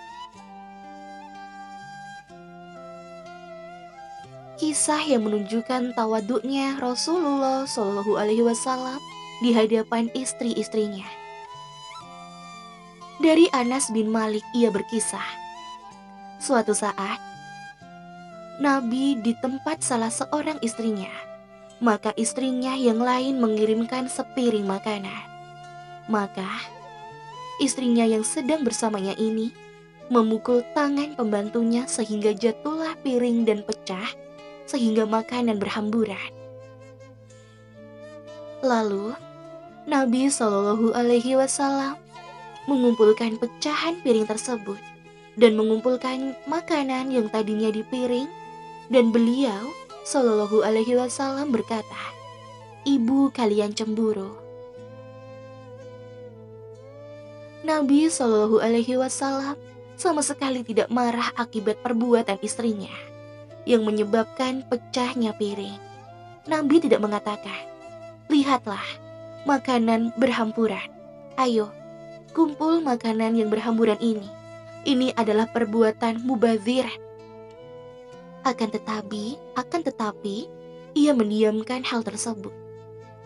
Kisah yang menunjukkan tawaduknya Rasulullah Shallallahu Alaihi Wasallam di hadapan istri-istrinya. Dari Anas bin Malik ia berkisah, suatu saat Nabi di tempat salah seorang istrinya, maka istrinya yang lain mengirimkan sepiring makanan. Maka istrinya yang sedang bersamanya ini memukul tangan pembantunya sehingga jatuhlah piring dan pecah, sehingga makanan berhamburan. Lalu, Nabi Shallallahu Alaihi Wasallam mengumpulkan pecahan piring tersebut dan mengumpulkan makanan yang tadinya di piring, dan beliau Shallallahu Alaihi Wasallam berkata, "Ibu kalian cemburu." Nabi Shallallahu Alaihi Wasallam sama sekali tidak marah akibat perbuatan istrinya yang menyebabkan pecahnya piring. Nabi tidak mengatakan, "Lihatlah, makanan berhampuran. Ayo, kumpul makanan yang berhamburan ini. Ini adalah perbuatan mubazir." Akan tetapi, akan tetapi, ia mendiamkan hal tersebut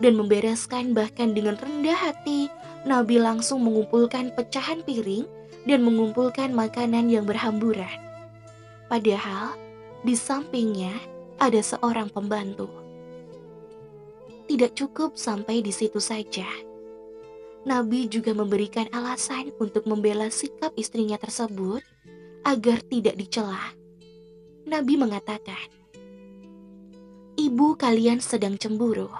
dan membereskan bahkan dengan rendah hati Nabi langsung mengumpulkan pecahan piring dan mengumpulkan makanan yang berhamburan. Padahal di sampingnya ada seorang pembantu. Tidak cukup sampai di situ saja. Nabi juga memberikan alasan untuk membela sikap istrinya tersebut agar tidak dicela. Nabi mengatakan, "Ibu kalian sedang cemburu."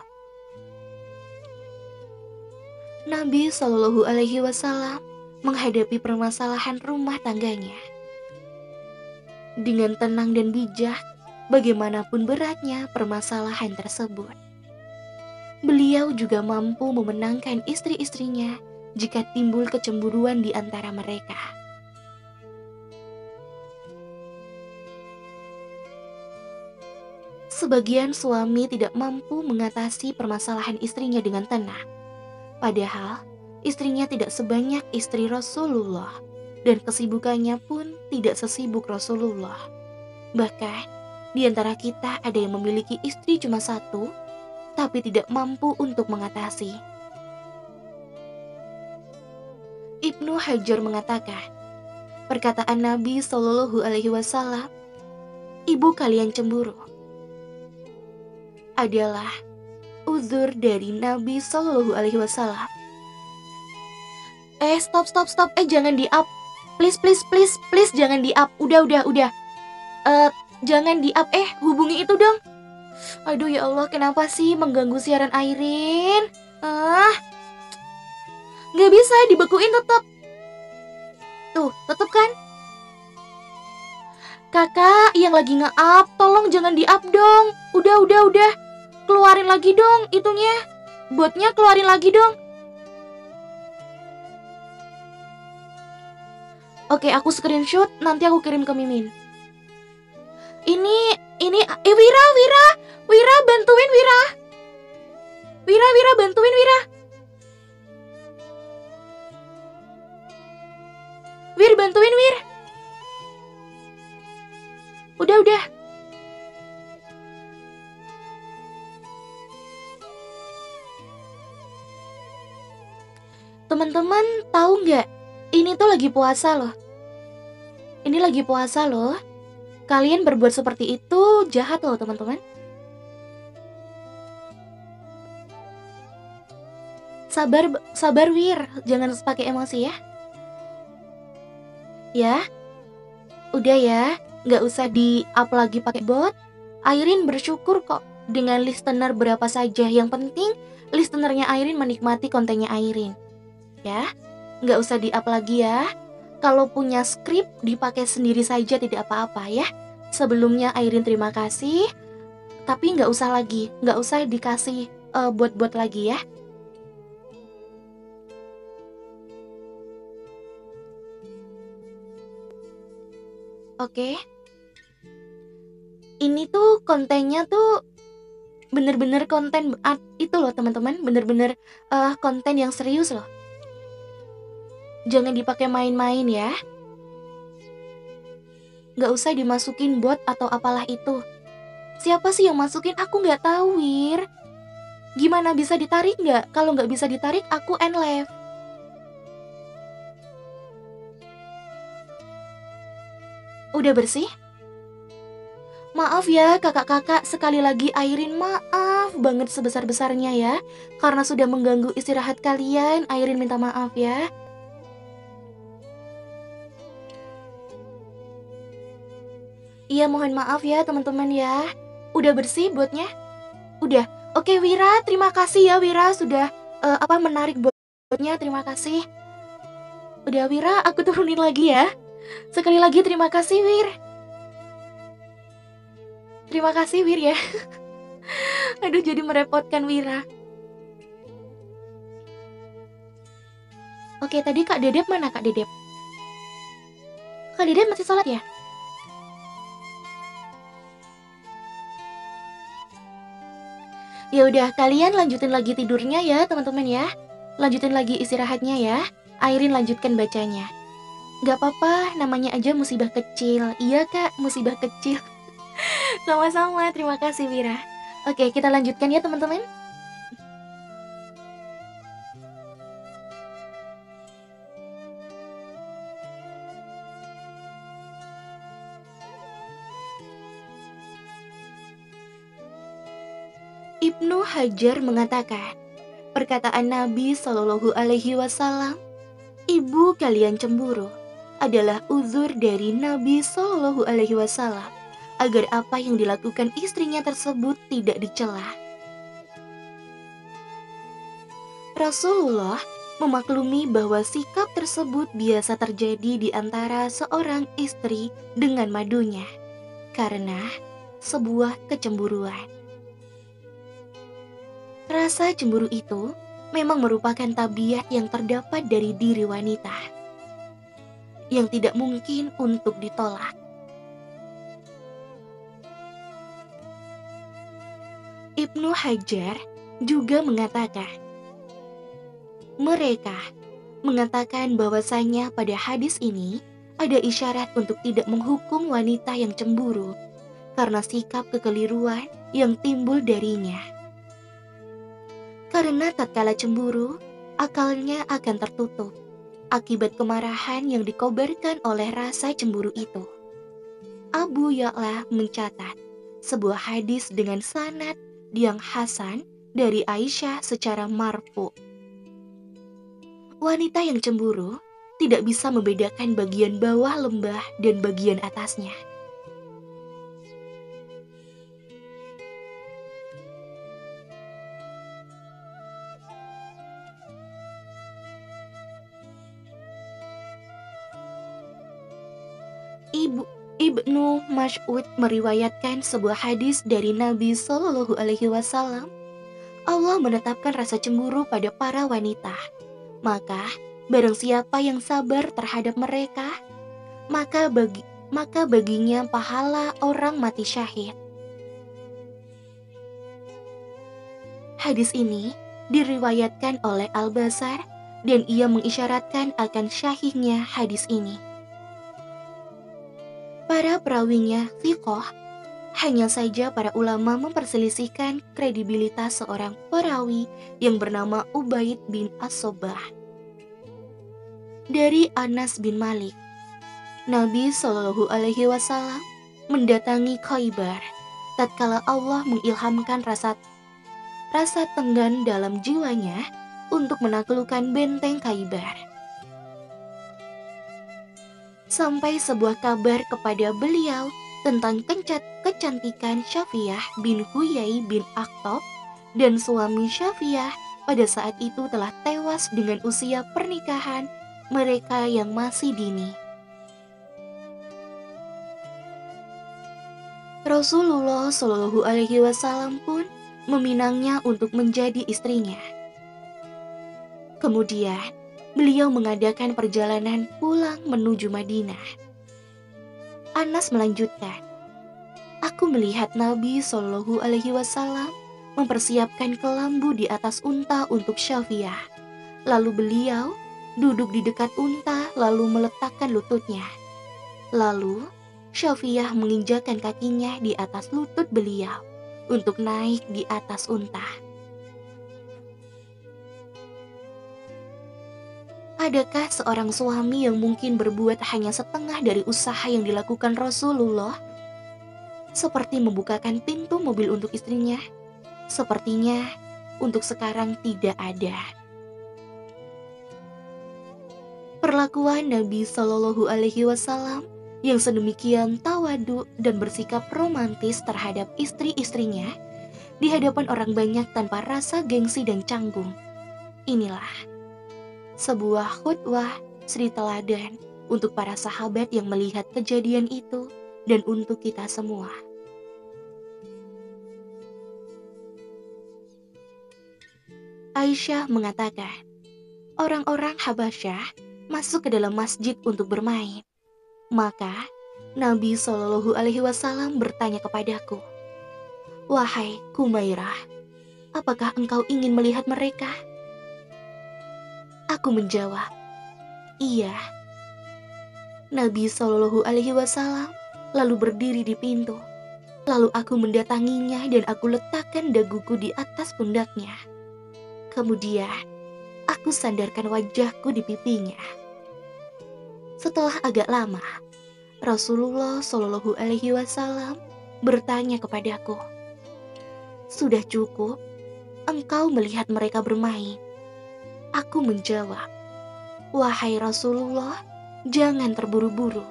Nabi Shallallahu Alaihi Wasallam menghadapi permasalahan rumah tangganya dengan tenang dan bijak. bagaimanapun beratnya permasalahan tersebut. Beliau juga mampu memenangkan istri-istrinya jika timbul kecemburuan di antara mereka. Sebagian suami tidak mampu mengatasi permasalahan istrinya dengan tenang. Padahal, istrinya tidak sebanyak istri Rasulullah dan kesibukannya pun tidak sesibuk Rasulullah. Bahkan, di antara kita ada yang memiliki istri cuma satu, tapi tidak mampu untuk mengatasi. Ibnu Hajar mengatakan, perkataan Nabi Shallallahu Alaihi Wasallam, ibu kalian cemburu adalah uzur dari Nabi Shallallahu Alaihi Wasallam. Eh stop stop stop. Eh jangan di up please please please please jangan di up udah udah udah. Uh, jangan di up eh hubungi itu dong. Aduh ya Allah kenapa sih mengganggu siaran Airin? Ah. Nggak bisa dibekuin tetap tuh tetep kan? Kakak yang lagi nge-up tolong jangan di up dong. Udah udah udah Keluarin lagi dong itunya. Botnya keluarin lagi dong. Oke, aku screenshot, nanti aku kirim ke Mimin. Ini, ini, eh Wira, Wira, Wira bantuin Wira. Wira, Wira bantuin Wira. Wir bantuin Wir. Udah, udah. Teman-teman tahu nggak? Ini tuh lagi puasa loh. Ini lagi puasa loh. Kalian berbuat seperti itu jahat loh teman-teman. Sabar, sabar Wir, jangan pakai emosi ya. Ya, udah ya, nggak usah di up lagi pakai bot. Airin bersyukur kok dengan listener berapa saja. Yang penting listenernya Airin menikmati kontennya Airin ya. Nggak usah di-up lagi ya. Kalau punya skrip dipakai sendiri saja tidak apa-apa ya. Sebelumnya Airin terima kasih. Tapi nggak usah lagi, nggak usah dikasih uh, buat-buat lagi ya. Oke. Ini tuh kontennya tuh bener-bener konten itu loh teman-teman, bener-bener uh, konten yang serius loh. Jangan dipakai main-main ya. Gak usah dimasukin bot atau apalah itu. Siapa sih yang masukin? Aku gak tahu, Wir. Gimana bisa ditarik gak? Kalau gak bisa ditarik, aku end live. Udah bersih? Maaf ya kakak-kakak, sekali lagi Airin maaf banget sebesar-besarnya ya. Karena sudah mengganggu istirahat kalian, Airin minta maaf ya. Iya mohon maaf ya teman-teman ya. Udah bersih botnya? Udah. Oke Wira, terima kasih ya Wira sudah uh, apa menarik botnya. Terima kasih. Udah Wira, aku turunin lagi ya. Sekali lagi terima kasih Wir. Terima kasih Wir ya. (laughs) Aduh jadi merepotkan Wira. Oke tadi Kak Dedep mana Kak Dedep? Kak Dedep masih sholat ya? Ya udah, kalian lanjutin lagi tidurnya ya, teman-teman ya. Lanjutin lagi istirahatnya ya. Airin lanjutkan bacanya. Gak apa-apa, namanya aja musibah kecil. Iya kak, musibah kecil. (laughs) Sama-sama, terima kasih Wira. Oke, kita lanjutkan ya teman-teman. Ibnu Hajar mengatakan, perkataan Nabi Shallallahu Alaihi Wasallam, ibu kalian cemburu adalah uzur dari Nabi Shallallahu Alaihi Wasallam agar apa yang dilakukan istrinya tersebut tidak dicela. Rasulullah memaklumi bahwa sikap tersebut biasa terjadi di antara seorang istri dengan madunya, karena sebuah kecemburuan. Rasa cemburu itu memang merupakan tabiat yang terdapat dari diri wanita yang tidak mungkin untuk ditolak. Ibnu Hajar juga mengatakan, mereka mengatakan bahwasanya pada hadis ini ada isyarat untuk tidak menghukum wanita yang cemburu karena sikap kekeliruan yang timbul darinya. Karena tatkala cemburu, akalnya akan tertutup akibat kemarahan yang dikobarkan oleh rasa cemburu itu. Abu Ya'la mencatat sebuah hadis dengan sanad yang hasan dari Aisyah secara marfu. Wanita yang cemburu tidak bisa membedakan bagian bawah lembah dan bagian atasnya. Mas'ud meriwayatkan sebuah hadis dari Nabi Shallallahu Alaihi Wasallam. Allah menetapkan rasa cemburu pada para wanita. Maka, barang siapa yang sabar terhadap mereka, maka bagi maka baginya pahala orang mati syahid. Hadis ini diriwayatkan oleh Al-Basar dan ia mengisyaratkan akan syahihnya hadis ini. Para perawinya Fiqh, hanya saja para ulama memperselisihkan kredibilitas seorang perawi yang bernama Ubaid bin As-Sobah. Dari Anas bin Malik, Nabi Shallallahu Alaihi Wasallam mendatangi Khaybar tatkala Allah mengilhamkan rasa rasa tenggan dalam jiwanya untuk menaklukkan benteng Khaybar sampai sebuah kabar kepada beliau tentang kencat kecantikan Syafiah bin Huyai bin Akhtab dan suami Syafiah pada saat itu telah tewas dengan usia pernikahan mereka yang masih dini. Rasulullah Shallallahu Alaihi Wasallam pun meminangnya untuk menjadi istrinya. Kemudian beliau mengadakan perjalanan pulang menuju Madinah. Anas melanjutkan, Aku melihat Nabi Shallallahu Alaihi Wasallam mempersiapkan kelambu di atas unta untuk Syafiah. Lalu beliau duduk di dekat unta lalu meletakkan lututnya. Lalu Syafiah menginjakan kakinya di atas lutut beliau untuk naik di atas unta. Adakah seorang suami yang mungkin berbuat hanya setengah dari usaha yang dilakukan Rasulullah? Seperti membukakan pintu mobil untuk istrinya. Sepertinya untuk sekarang tidak ada. Perlakuan Nabi Shallallahu Alaihi Wasallam yang sedemikian tawadu dan bersikap romantis terhadap istri-istrinya di hadapan orang banyak tanpa rasa gengsi dan canggung. Inilah sebuah khutbah sri teladan untuk para sahabat yang melihat kejadian itu dan untuk kita semua. Aisyah mengatakan, orang-orang Habasyah masuk ke dalam masjid untuk bermain. Maka Nabi Shallallahu Alaihi Wasallam bertanya kepadaku, Wahai Kumairah, apakah engkau ingin melihat mereka? Aku menjawab, "Iya." Nabi Shallallahu Alaihi Wasallam lalu berdiri di pintu. Lalu aku mendatanginya dan aku letakkan daguku di atas pundaknya. Kemudian aku sandarkan wajahku di pipinya. Setelah agak lama, Rasulullah Shallallahu Alaihi Wasallam bertanya kepadaku, "Sudah cukup engkau melihat mereka bermain?" Aku menjawab, "Wahai Rasulullah, jangan terburu-buru."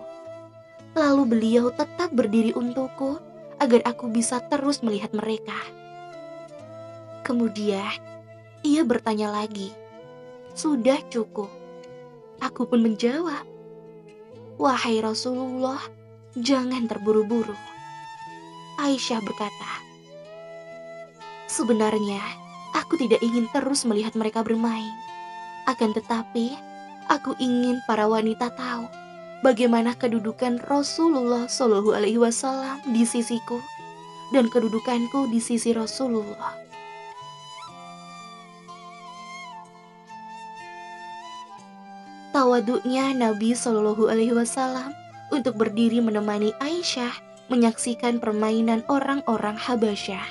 Lalu beliau tetap berdiri untukku agar aku bisa terus melihat mereka. Kemudian ia bertanya lagi, "Sudah cukup?" Aku pun menjawab, "Wahai Rasulullah, jangan terburu-buru." Aisyah berkata, Sebenarnya, aku tidak ingin terus melihat mereka bermain. Akan tetapi, aku ingin para wanita tahu bagaimana kedudukan Rasulullah Shallallahu Alaihi Wasallam di sisiku dan kedudukanku di sisi Rasulullah. Tawaduknya Nabi Shallallahu Alaihi Wasallam untuk berdiri menemani Aisyah menyaksikan permainan orang-orang Habasyah.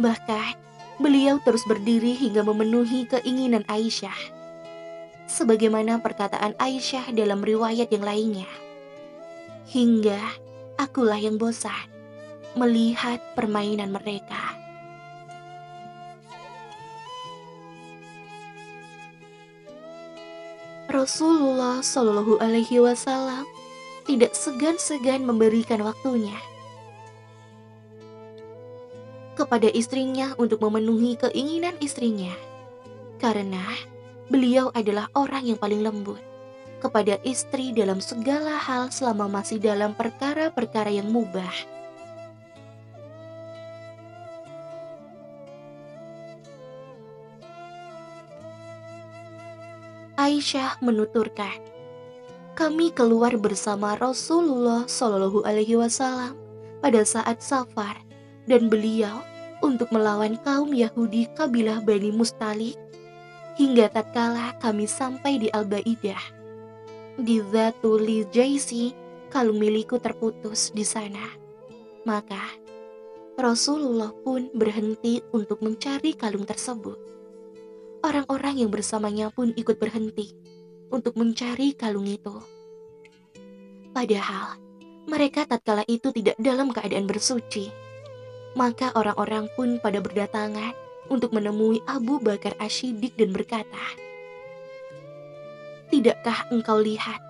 Bahkan, beliau terus berdiri hingga memenuhi keinginan Aisyah. Sebagaimana perkataan Aisyah dalam riwayat yang lainnya. Hingga akulah yang bosan melihat permainan mereka. Rasulullah Shallallahu Alaihi Wasallam tidak segan-segan memberikan waktunya kepada istrinya untuk memenuhi keinginan istrinya, karena beliau adalah orang yang paling lembut kepada istri dalam segala hal selama masih dalam perkara-perkara yang mubah. Aisyah menuturkan, kami keluar bersama Rasulullah Shallallahu Alaihi Wasallam pada saat safar dan beliau untuk melawan kaum Yahudi kabilah Bani Mustalik hingga tatkala kami sampai di Al-Baidah. Di Zatuli Jaisi, kalung milikku terputus di sana. Maka Rasulullah pun berhenti untuk mencari kalung tersebut orang-orang yang bersamanya pun ikut berhenti untuk mencari kalung itu. Padahal mereka tatkala itu tidak dalam keadaan bersuci. Maka orang-orang pun pada berdatangan untuk menemui Abu Bakar Ashidik dan berkata, Tidakkah engkau lihat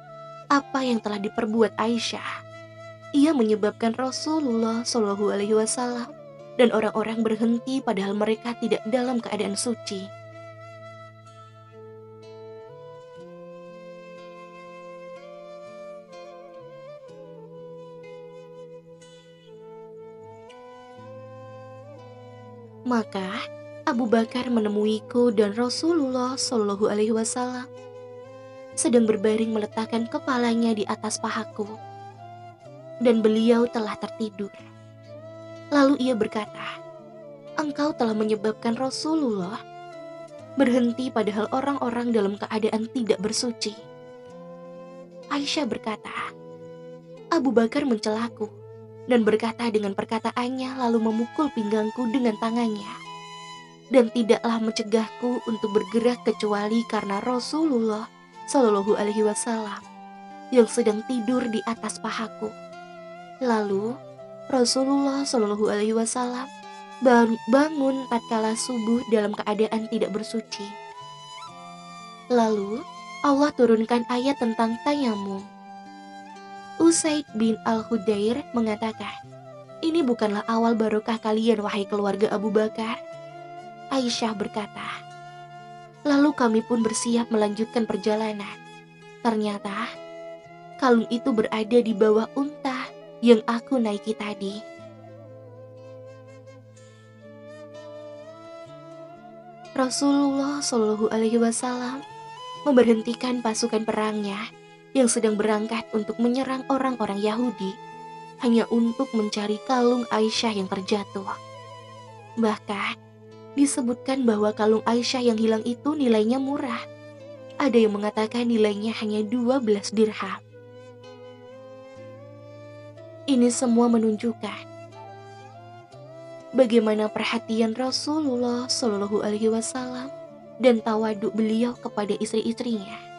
apa yang telah diperbuat Aisyah? Ia menyebabkan Rasulullah Shallallahu Alaihi Wasallam dan orang-orang berhenti padahal mereka tidak dalam keadaan suci. Maka Abu Bakar menemuiku dan Rasulullah Shallallahu Alaihi Wasallam sedang berbaring meletakkan kepalanya di atas pahaku, dan beliau telah tertidur. Lalu ia berkata, "Engkau telah menyebabkan Rasulullah berhenti, padahal orang-orang dalam keadaan tidak bersuci." Aisyah berkata, "Abu Bakar mencelaku." Dan berkata dengan perkataannya lalu memukul pinggangku dengan tangannya. Dan tidaklah mencegahku untuk bergerak kecuali karena Rasulullah Shallallahu Alaihi Wasallam yang sedang tidur di atas pahaku. Lalu Rasulullah Shallallahu Alaihi Wasallam bangun tatkala subuh dalam keadaan tidak bersuci. Lalu Allah turunkan ayat tentang tayamum Usaid bin Al-Hudair mengatakan, ini bukanlah awal barokah kalian wahai keluarga Abu Bakar. Aisyah berkata, lalu kami pun bersiap melanjutkan perjalanan. Ternyata kalung itu berada di bawah unta yang aku naiki tadi. Rasulullah Shallallahu Alaihi Wasallam memberhentikan pasukan perangnya yang sedang berangkat untuk menyerang orang-orang Yahudi hanya untuk mencari kalung Aisyah yang terjatuh. Bahkan disebutkan bahwa kalung Aisyah yang hilang itu nilainya murah. Ada yang mengatakan nilainya hanya 12 dirham. Ini semua menunjukkan bagaimana perhatian Rasulullah Shallallahu Alaihi Wasallam dan tawaduk beliau kepada istri-istrinya.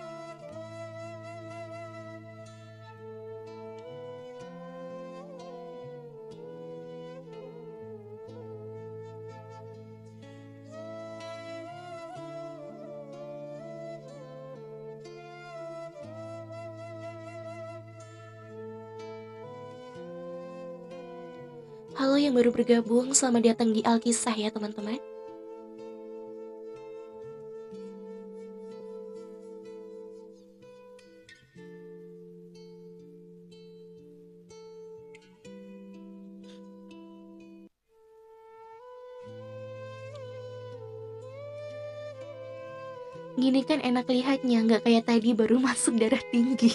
yang baru bergabung, selamat datang di Alkisah ya teman-teman. Gini kan enak lihatnya, nggak kayak tadi baru (laughs) masuk darah tinggi.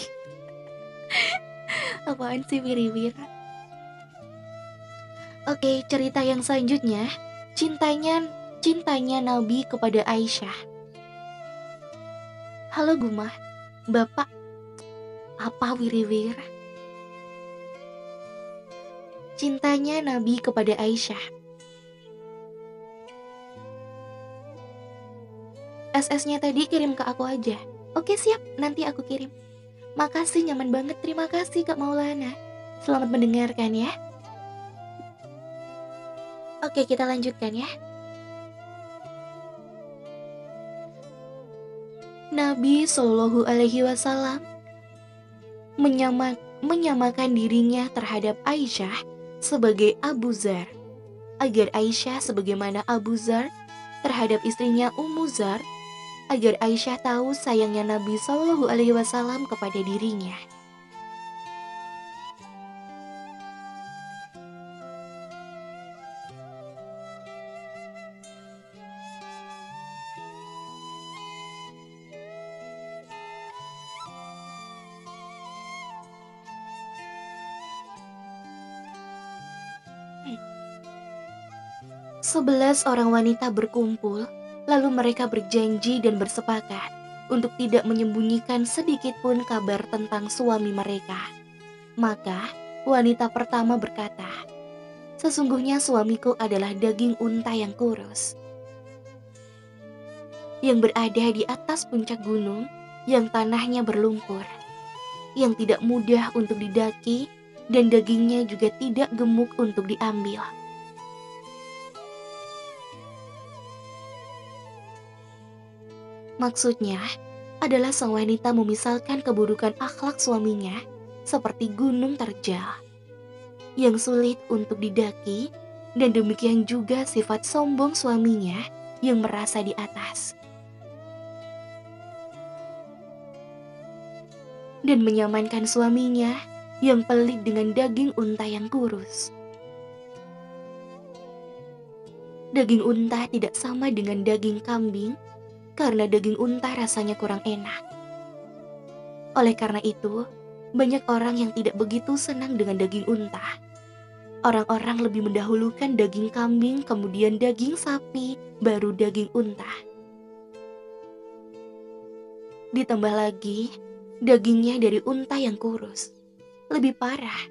Apaan sih Wiri Wira? Oke, cerita yang selanjutnya, cintanya cintanya Nabi kepada Aisyah. Halo Gumah, Bapak apa Wira-Wira? Cintanya Nabi kepada Aisyah. SS-nya tadi kirim ke aku aja. Oke siap, nanti aku kirim. Makasih nyaman banget, terima kasih Kak Maulana. Selamat mendengarkan ya. Oke kita lanjutkan ya. Nabi Shallallahu Alaihi Wasallam menyamak, menyamakan dirinya terhadap Aisyah sebagai Abu Zar, agar Aisyah sebagaimana Abu Zar terhadap istrinya Ummu Zar agar Aisyah tahu sayangnya Nabi Shallallahu Alaihi Wasallam kepada dirinya. Sebelas orang wanita berkumpul Lalu mereka berjanji dan bersepakat untuk tidak menyembunyikan sedikit pun kabar tentang suami mereka. Maka wanita pertama berkata, "Sesungguhnya suamiku adalah daging unta yang kurus." Yang berada di atas puncak gunung yang tanahnya berlumpur, yang tidak mudah untuk didaki dan dagingnya juga tidak gemuk untuk diambil. Maksudnya adalah sang wanita memisalkan keburukan akhlak suaminya seperti gunung terjal yang sulit untuk didaki dan demikian juga sifat sombong suaminya yang merasa di atas. Dan menyamankan suaminya yang pelit dengan daging unta yang kurus. Daging unta tidak sama dengan daging kambing karena daging unta rasanya kurang enak. Oleh karena itu, banyak orang yang tidak begitu senang dengan daging unta. Orang-orang lebih mendahulukan daging kambing, kemudian daging sapi, baru daging unta. Ditambah lagi, dagingnya dari unta yang kurus. Lebih parah,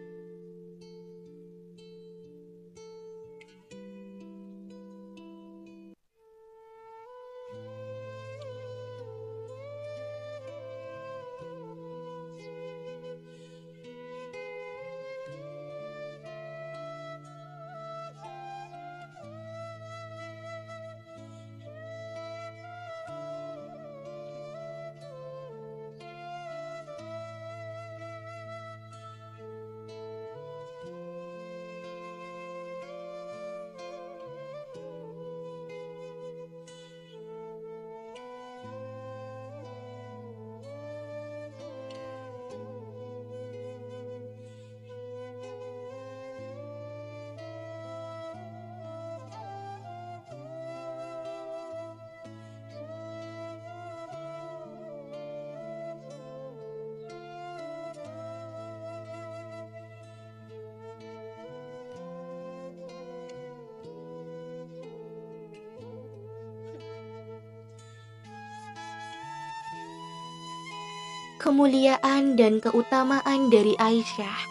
kemuliaan dan keutamaan dari Aisyah.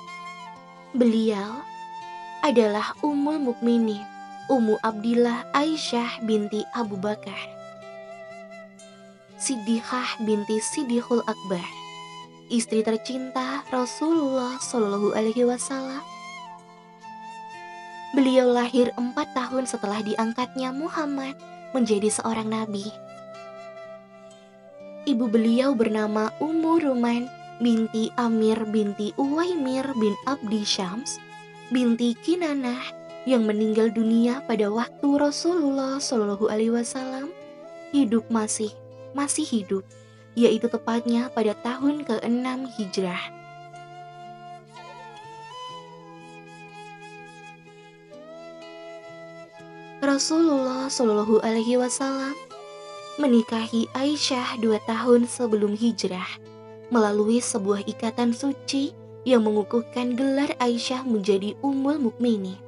Beliau adalah Ummul Mukminin, Ummu Abdillah Aisyah binti Abu Bakar. Siddiqah binti Siddiqul Akbar, istri tercinta Rasulullah Shallallahu Alaihi Wasallam. Beliau lahir empat tahun setelah diangkatnya Muhammad menjadi seorang nabi ibu beliau bernama Ummu Ruman binti Amir binti Uwaimir bin Abdi Syams binti Kinanah yang meninggal dunia pada waktu Rasulullah Shallallahu Alaihi Wasallam hidup masih masih hidup yaitu tepatnya pada tahun ke-6 Hijrah. Rasulullah Shallallahu Alaihi Wasallam menikahi Aisyah dua tahun sebelum hijrah melalui sebuah ikatan suci yang mengukuhkan gelar Aisyah menjadi Ummul Mukminin.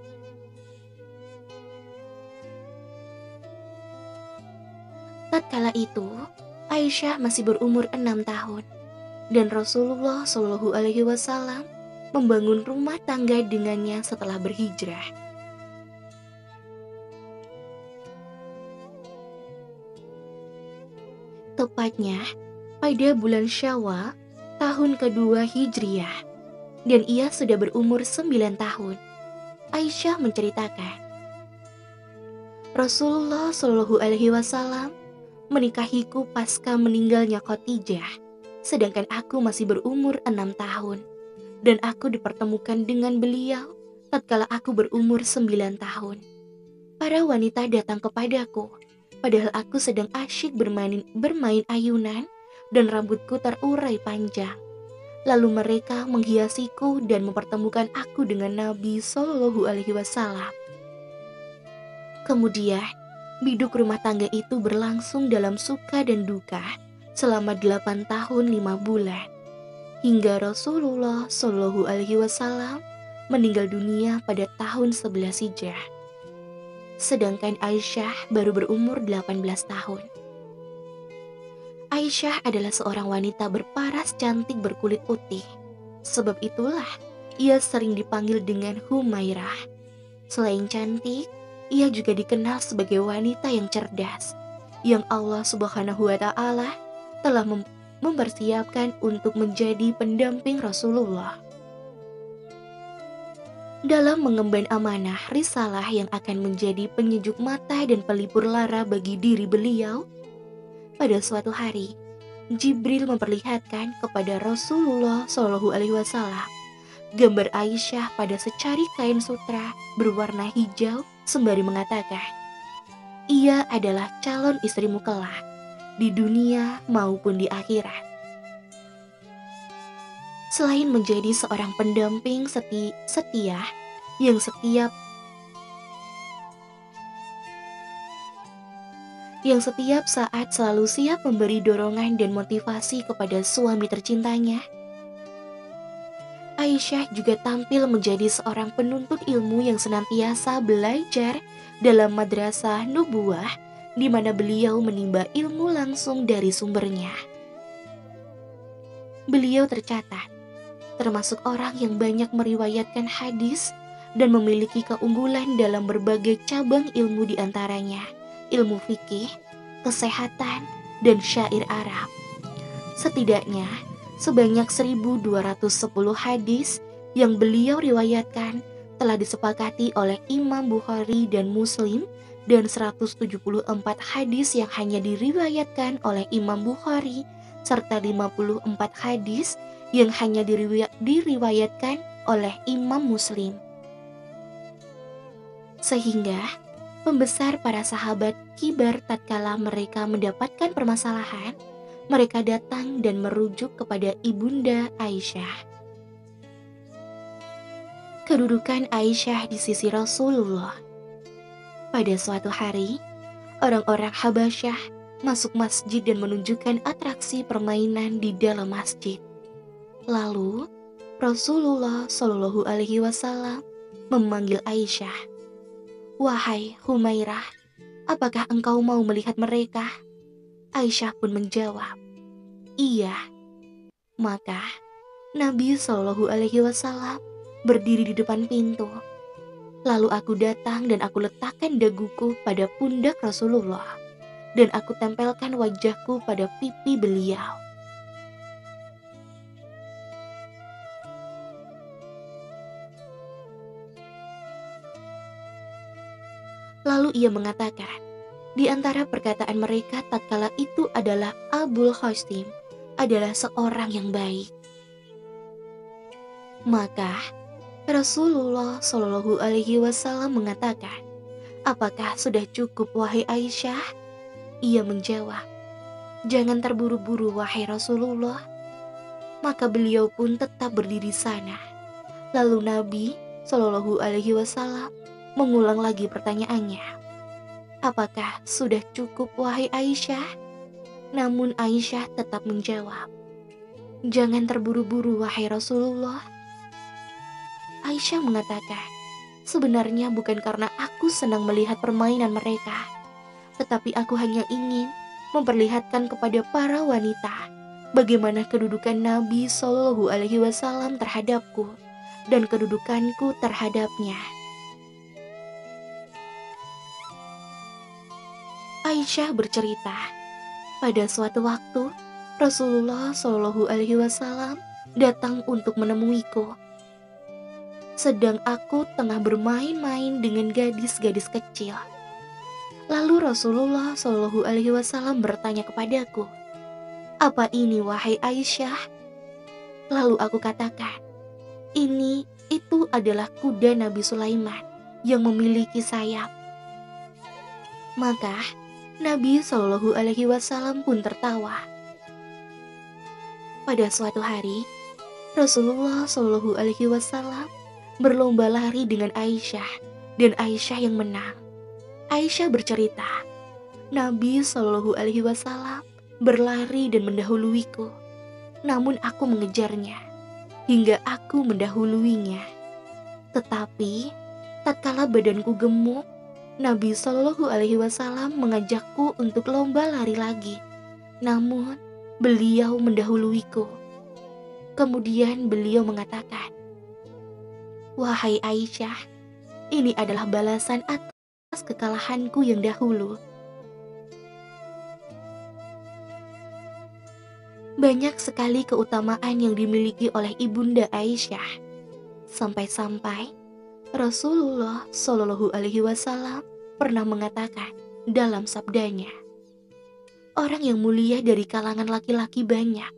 Tatkala itu, Aisyah masih berumur enam tahun dan Rasulullah Shallallahu Alaihi Wasallam membangun rumah tangga dengannya setelah berhijrah. Tepatnya pada bulan Syawal tahun kedua Hijriah dan ia sudah berumur 9 tahun. Aisyah menceritakan, Rasulullah Shallallahu Alaihi Wasallam menikahiku pasca meninggalnya Khadijah, sedangkan aku masih berumur enam tahun, dan aku dipertemukan dengan beliau tatkala aku berumur sembilan tahun. Para wanita datang kepadaku, padahal aku sedang asyik bermain, bermain ayunan dan rambutku terurai panjang. Lalu mereka menghiasiku dan mempertemukan aku dengan Nabi Shallallahu Alaihi Wasallam. Kemudian, biduk rumah tangga itu berlangsung dalam suka dan duka selama delapan tahun lima bulan. Hingga Rasulullah Shallallahu Alaihi Wasallam meninggal dunia pada tahun 11 Hijrah. Sedangkan Aisyah baru berumur 18 tahun. Aisyah adalah seorang wanita berparas cantik berkulit putih. Sebab itulah ia sering dipanggil dengan Humairah. Selain cantik, ia juga dikenal sebagai wanita yang cerdas, yang Allah Subhanahu wa taala telah mem mempersiapkan untuk menjadi pendamping Rasulullah. Dalam mengemban amanah risalah yang akan menjadi penyejuk mata dan pelipur lara bagi diri beliau, pada suatu hari, Jibril memperlihatkan kepada Rasulullah Shallallahu Alaihi Wasallam gambar Aisyah pada secari kain sutra berwarna hijau sembari mengatakan, ia adalah calon istrimu kelak di dunia maupun di akhirat. Selain menjadi seorang pendamping seti setia yang setiap yang setiap saat selalu siap memberi dorongan dan motivasi kepada suami tercintanya. Aisyah juga tampil menjadi seorang penuntut ilmu yang senantiasa belajar dalam madrasah nubuah di mana beliau menimba ilmu langsung dari sumbernya. Beliau tercatat termasuk orang yang banyak meriwayatkan hadis dan memiliki keunggulan dalam berbagai cabang ilmu di antaranya ilmu fikih, kesehatan, dan syair Arab. Setidaknya sebanyak 1210 hadis yang beliau riwayatkan telah disepakati oleh Imam Bukhari dan Muslim dan 174 hadis yang hanya diriwayatkan oleh Imam Bukhari serta 54 hadis yang hanya diriwayatkan oleh Imam Muslim. Sehingga Pembesar para sahabat kibar tatkala mereka mendapatkan permasalahan, mereka datang dan merujuk kepada ibunda Aisyah. Kedudukan Aisyah di sisi Rasulullah. Pada suatu hari, orang-orang Habasyah masuk masjid dan menunjukkan atraksi permainan di dalam masjid. Lalu, Rasulullah Shallallahu Alaihi Wasallam memanggil Aisyah Wahai Humairah, apakah engkau mau melihat mereka? Aisyah pun menjawab, Iya. Maka Nabi Shallallahu Alaihi Wasallam berdiri di depan pintu. Lalu aku datang dan aku letakkan daguku pada pundak Rasulullah dan aku tempelkan wajahku pada pipi beliau. Lalu ia mengatakan, di antara perkataan mereka tatkala itu adalah Abul Khostim adalah seorang yang baik. Maka Rasulullah Shallallahu Alaihi Wasallam mengatakan, apakah sudah cukup wahai Aisyah? Ia menjawab, jangan terburu-buru wahai Rasulullah. Maka beliau pun tetap berdiri sana. Lalu Nabi Shallallahu Alaihi Wasallam mengulang lagi pertanyaannya. Apakah sudah cukup wahai Aisyah? Namun Aisyah tetap menjawab, Jangan terburu-buru wahai Rasulullah. Aisyah mengatakan, Sebenarnya bukan karena aku senang melihat permainan mereka, tetapi aku hanya ingin memperlihatkan kepada para wanita bagaimana kedudukan Nabi Shallallahu Alaihi Wasallam terhadapku dan kedudukanku terhadapnya. Aisyah bercerita, pada suatu waktu Rasulullah Shallallahu Alaihi Wasallam datang untuk menemuiku. Sedang aku tengah bermain-main dengan gadis-gadis kecil. Lalu Rasulullah Shallallahu Alaihi Wasallam bertanya kepadaku, "Apa ini, wahai Aisyah?" Lalu aku katakan, "Ini itu adalah kuda Nabi Sulaiman yang memiliki sayap." Maka Nabi Shallallahu Alaihi Wasallam pun tertawa. Pada suatu hari, Rasulullah Shallallahu Alaihi Wasallam berlomba lari dengan Aisyah dan Aisyah yang menang. Aisyah bercerita, Nabi Shallallahu Alaihi Wasallam berlari dan mendahuluiku, namun aku mengejarnya hingga aku mendahuluinya. Tetapi tatkala badanku gemuk Nabi Shallallahu Alaihi Wasallam mengajakku untuk lomba lari lagi. Namun, beliau mendahuluiku. Kemudian beliau mengatakan, Wahai Aisyah, ini adalah balasan atas kekalahanku yang dahulu. Banyak sekali keutamaan yang dimiliki oleh Ibunda Aisyah. Sampai-sampai Rasulullah Shallallahu Alaihi Wasallam pernah mengatakan dalam sabdanya, orang yang mulia dari kalangan laki-laki banyak,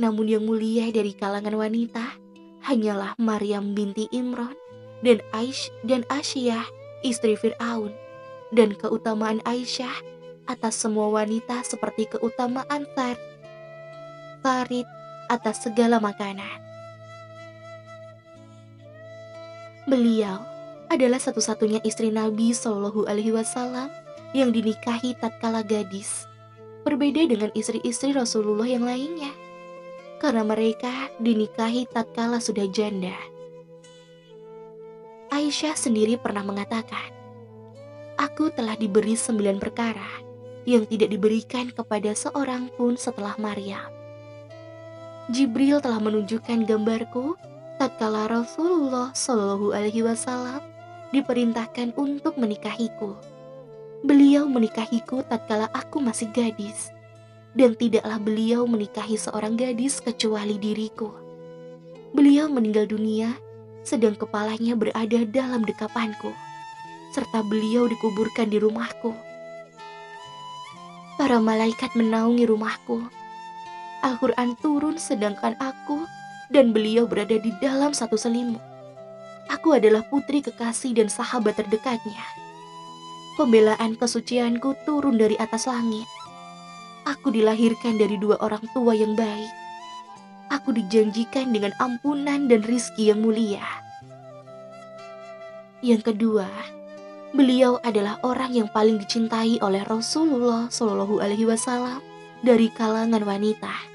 namun yang mulia dari kalangan wanita hanyalah Maryam binti Imran dan Aish dan Asyah istri Fir'aun dan keutamaan Aisyah atas semua wanita seperti keutamaan Farid atas segala makanan. Beliau adalah satu-satunya istri Nabi Shallallahu Alaihi Wasallam yang dinikahi tatkala gadis. Berbeda dengan istri-istri Rasulullah yang lainnya, karena mereka dinikahi tatkala sudah janda. Aisyah sendiri pernah mengatakan, Aku telah diberi sembilan perkara yang tidak diberikan kepada seorang pun setelah Maryam. Jibril telah menunjukkan gambarku tatkala Rasulullah Shallallahu Alaihi Wasallam diperintahkan untuk menikahiku. Beliau menikahiku tatkala aku masih gadis, dan tidaklah beliau menikahi seorang gadis kecuali diriku. Beliau meninggal dunia sedang kepalanya berada dalam dekapanku, serta beliau dikuburkan di rumahku. Para malaikat menaungi rumahku. Al-Quran turun sedangkan aku dan beliau berada di dalam satu selimut. Aku adalah putri kekasih dan sahabat terdekatnya. Pembelaan kesucianku turun dari atas langit. Aku dilahirkan dari dua orang tua yang baik. Aku dijanjikan dengan ampunan dan rizki yang mulia. Yang kedua, beliau adalah orang yang paling dicintai oleh Rasulullah Shallallahu Alaihi Wasallam dari kalangan wanita.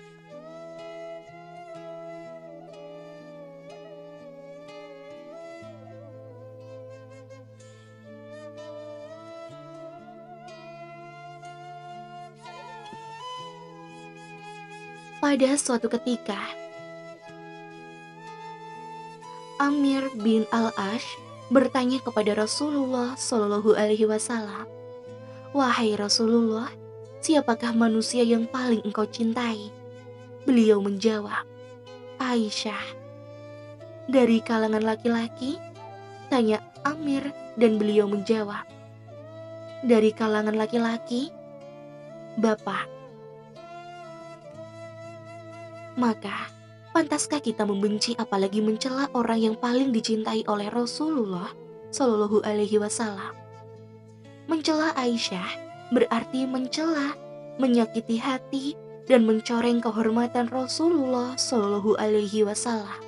Pada suatu ketika, Amir bin Al-Ash bertanya kepada Rasulullah Shallallahu Alaihi Wasallam, "Wahai Rasulullah, siapakah manusia yang paling engkau cintai?" Beliau menjawab, "Aisyah." Dari kalangan laki-laki, tanya Amir dan beliau menjawab, "Dari kalangan laki-laki, Bapak." Maka, pantaskah kita membenci apalagi mencela orang yang paling dicintai oleh Rasulullah Shallallahu Alaihi Wasallam? Mencela Aisyah berarti mencela, menyakiti hati, dan mencoreng kehormatan Rasulullah Shallallahu Alaihi Wasallam.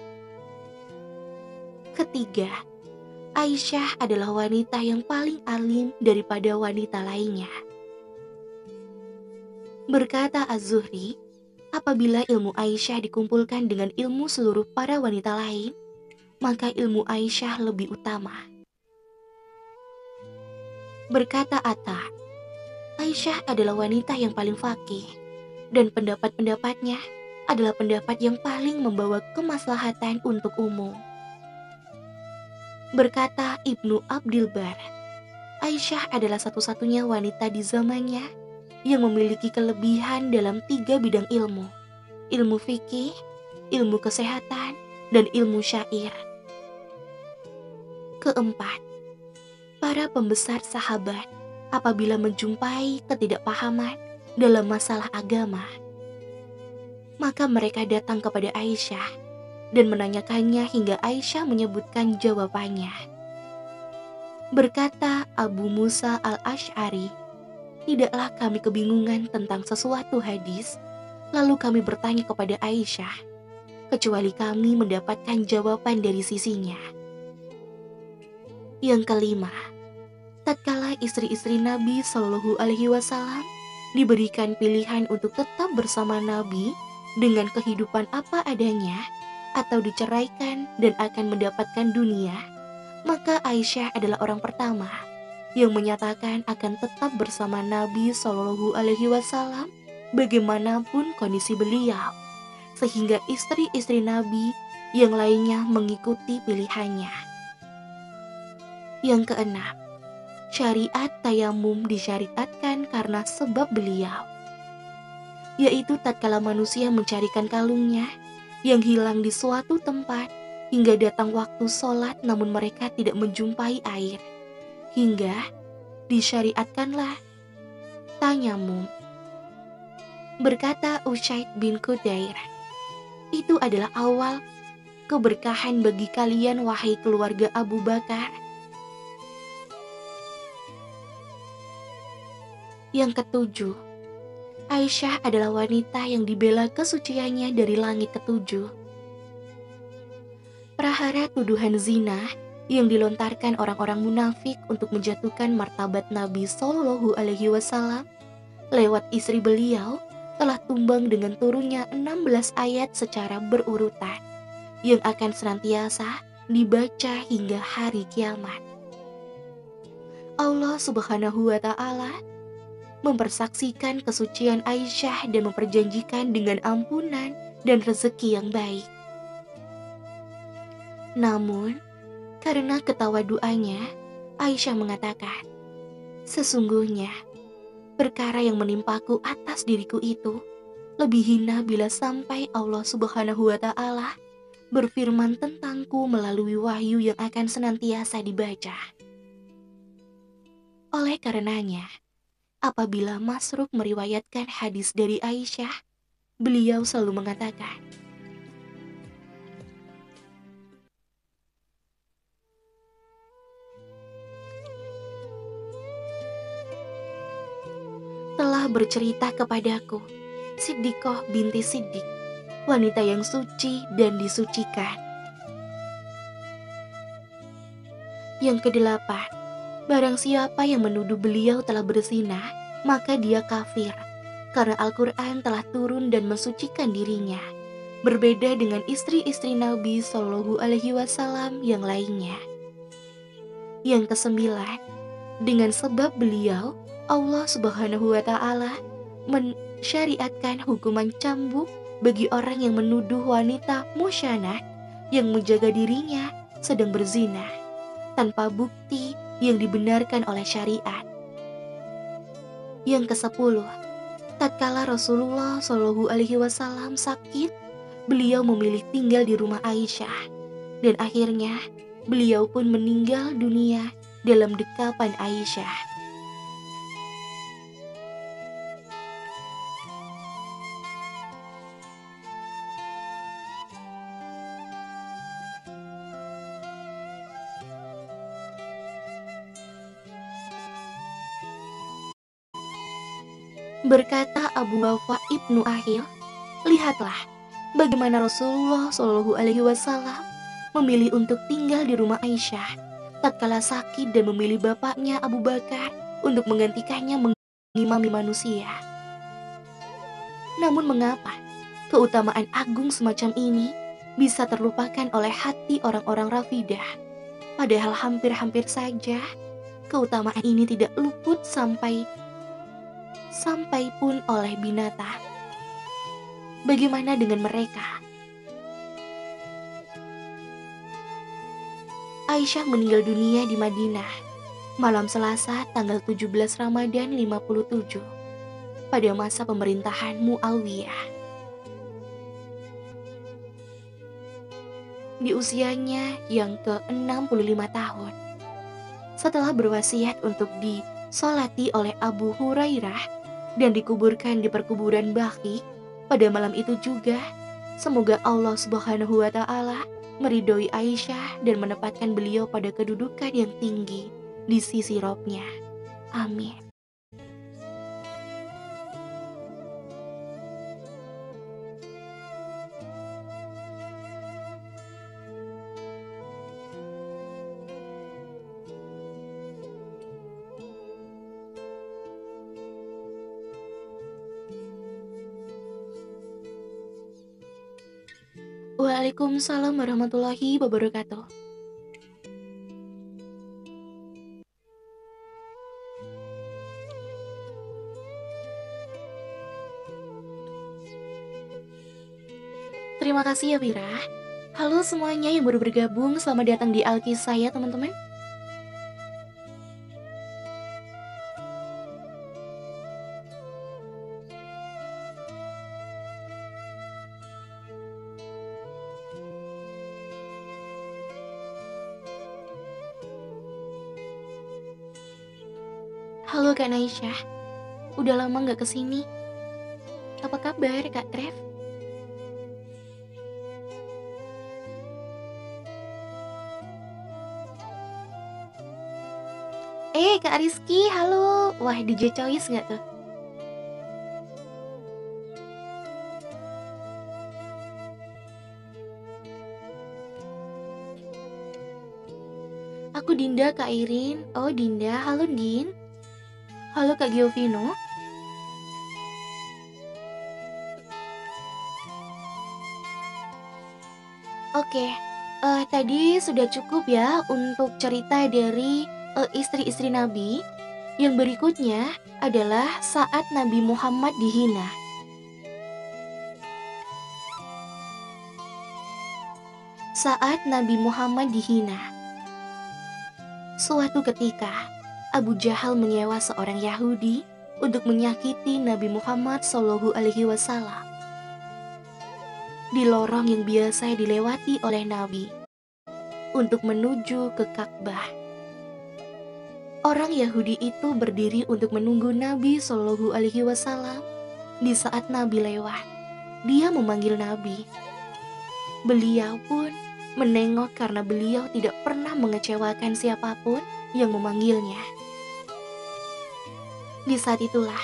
Ketiga, Aisyah adalah wanita yang paling alim daripada wanita lainnya. Berkata Az-Zuhri, apabila ilmu Aisyah dikumpulkan dengan ilmu seluruh para wanita lain, maka ilmu Aisyah lebih utama. Berkata Atta, Aisyah adalah wanita yang paling fakih, dan pendapat-pendapatnya adalah pendapat yang paling membawa kemaslahatan untuk umum. Berkata Ibnu Abdul Bar, Aisyah adalah satu-satunya wanita di zamannya yang memiliki kelebihan dalam tiga bidang ilmu. Ilmu fikih, ilmu kesehatan, dan ilmu syair. Keempat, para pembesar sahabat apabila menjumpai ketidakpahaman dalam masalah agama, maka mereka datang kepada Aisyah dan menanyakannya hingga Aisyah menyebutkan jawabannya. Berkata Abu Musa al-Ash'ari, tidaklah kami kebingungan tentang sesuatu hadis, lalu kami bertanya kepada Aisyah, kecuali kami mendapatkan jawaban dari sisinya. Yang kelima, tatkala istri-istri Nabi Shallallahu Alaihi Wasallam diberikan pilihan untuk tetap bersama Nabi dengan kehidupan apa adanya, atau diceraikan dan akan mendapatkan dunia, maka Aisyah adalah orang pertama yang menyatakan akan tetap bersama Nabi Shallallahu Alaihi Wasallam bagaimanapun kondisi beliau, sehingga istri-istri Nabi yang lainnya mengikuti pilihannya. Yang keenam, syariat tayamum disyariatkan karena sebab beliau, yaitu tatkala manusia mencarikan kalungnya yang hilang di suatu tempat hingga datang waktu sholat namun mereka tidak menjumpai air. Hingga disyariatkanlah tanyamu. Berkata Usaid bin Kudair, itu adalah awal keberkahan bagi kalian wahai keluarga Abu Bakar. Yang ketujuh, Aisyah adalah wanita yang dibela kesuciannya dari langit ketujuh. Prahara tuduhan zina yang dilontarkan orang-orang munafik untuk menjatuhkan martabat Nabi Shallallahu Alaihi Wasallam lewat istri beliau telah tumbang dengan turunnya 16 ayat secara berurutan yang akan senantiasa dibaca hingga hari kiamat. Allah Subhanahu wa taala mempersaksikan kesucian Aisyah dan memperjanjikan dengan ampunan dan rezeki yang baik. Namun, karena ketawa doanya, Aisyah mengatakan, Sesungguhnya, perkara yang menimpaku atas diriku itu lebih hina bila sampai Allah Subhanahu wa Ta'ala berfirman tentangku melalui wahyu yang akan senantiasa dibaca. Oleh karenanya, Apabila Masruk meriwayatkan hadis dari Aisyah, beliau selalu mengatakan, telah bercerita kepadaku, Siddiqoh binti Siddiq, wanita yang suci dan disucikan. Yang kedelapan, Barang siapa yang menuduh beliau telah berzina, maka dia kafir. Karena Al-Quran telah turun dan mensucikan dirinya. Berbeda dengan istri-istri Nabi Shallallahu Alaihi Wasallam yang lainnya. Yang kesembilan, dengan sebab beliau, Allah Subhanahu Wa Taala mensyariatkan hukuman cambuk bagi orang yang menuduh wanita musyanah yang menjaga dirinya sedang berzina tanpa bukti yang dibenarkan oleh syariat. Yang kesepuluh, tatkala Rasulullah Shallallahu Alaihi Wasallam sakit, beliau memilih tinggal di rumah Aisyah, dan akhirnya beliau pun meninggal dunia dalam dekapan Aisyah. Berkata Abu Wafa ibnu Ahil, lihatlah bagaimana Rasulullah Shallallahu Alaihi Wasallam memilih untuk tinggal di rumah Aisyah tatkala sakit dan memilih bapaknya Abu Bakar untuk menggantikannya mengimami manusia. Namun mengapa keutamaan agung semacam ini bisa terlupakan oleh hati orang-orang Rafidah? Padahal hampir-hampir saja keutamaan ini tidak luput sampai sampai pun oleh binatang. Bagaimana dengan mereka? Aisyah meninggal dunia di Madinah malam Selasa tanggal 17 Ramadan 57 pada masa pemerintahan Muawiyah. Di usianya yang ke-65 tahun. Setelah berwasiat untuk disolati oleh Abu Hurairah dan dikuburkan di perkuburan Baki, pada malam itu juga semoga Allah Subhanahu wa taala meridhoi Aisyah dan menempatkan beliau pada kedudukan yang tinggi di sisi robnya. Amin. Waalaikumsalam warahmatullahi wabarakatuh. Terima kasih ya Vira. Halo semuanya yang baru bergabung, selamat datang di Alkisah ya teman-teman. Naisyah, udah lama nggak ke sini. Apa kabar Kak Trev? Eh Kak Rizky, halo. Wah DJ Choice nggak tuh? Aku Dinda Kak Irin. Oh Dinda, halo Din. Halo Kak Giovino. Oke, uh, tadi sudah cukup ya untuk cerita dari uh, istri-istri Nabi. Yang berikutnya adalah saat Nabi Muhammad dihina. Saat Nabi Muhammad dihina. Suatu ketika, Abu Jahal menyewa seorang Yahudi untuk menyakiti Nabi Muhammad Shallallahu Alaihi Wasallam di lorong yang biasa dilewati oleh Nabi untuk menuju ke Ka'bah. Orang Yahudi itu berdiri untuk menunggu Nabi Shallallahu Alaihi Wasallam di saat Nabi lewat. Dia memanggil Nabi. Beliau pun menengok karena beliau tidak pernah mengecewakan siapa pun yang memanggilnya. Di saat itulah,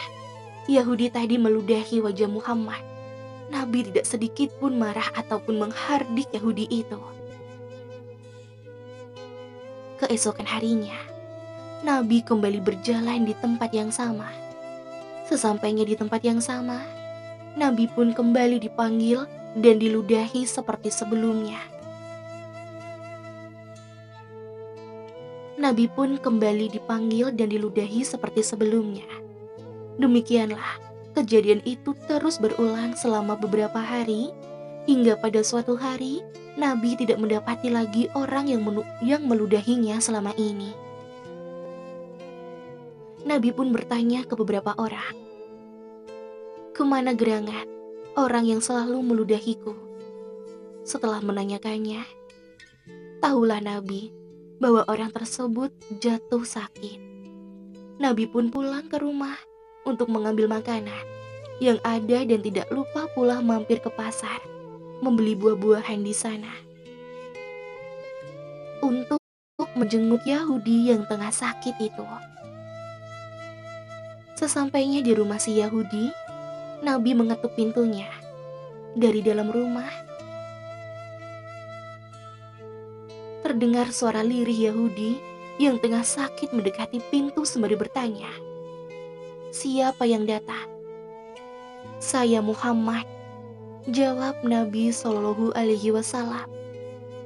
Yahudi tadi meludahi wajah Muhammad. Nabi tidak sedikit pun marah ataupun menghardik Yahudi itu. Keesokan harinya, Nabi kembali berjalan di tempat yang sama. Sesampainya di tempat yang sama, Nabi pun kembali dipanggil dan diludahi seperti sebelumnya. Nabi pun kembali dipanggil dan diludahi seperti sebelumnya. Demikianlah, kejadian itu terus berulang selama beberapa hari, hingga pada suatu hari Nabi tidak mendapati lagi orang yang, yang meludahinya selama ini. Nabi pun bertanya ke beberapa orang, "Ke mana gerangan orang yang selalu meludahiku?" Setelah menanyakannya, tahulah Nabi bahwa orang tersebut jatuh sakit. Nabi pun pulang ke rumah untuk mengambil makanan yang ada dan tidak lupa pula mampir ke pasar membeli buah-buahan di sana. Untuk menjenguk Yahudi yang tengah sakit itu. Sesampainya di rumah si Yahudi, Nabi mengetuk pintunya. Dari dalam rumah, terdengar suara lirih Yahudi yang tengah sakit mendekati pintu sembari bertanya, "Siapa yang datang?" "Saya Muhammad," jawab Nabi Shallallahu alaihi wasallam.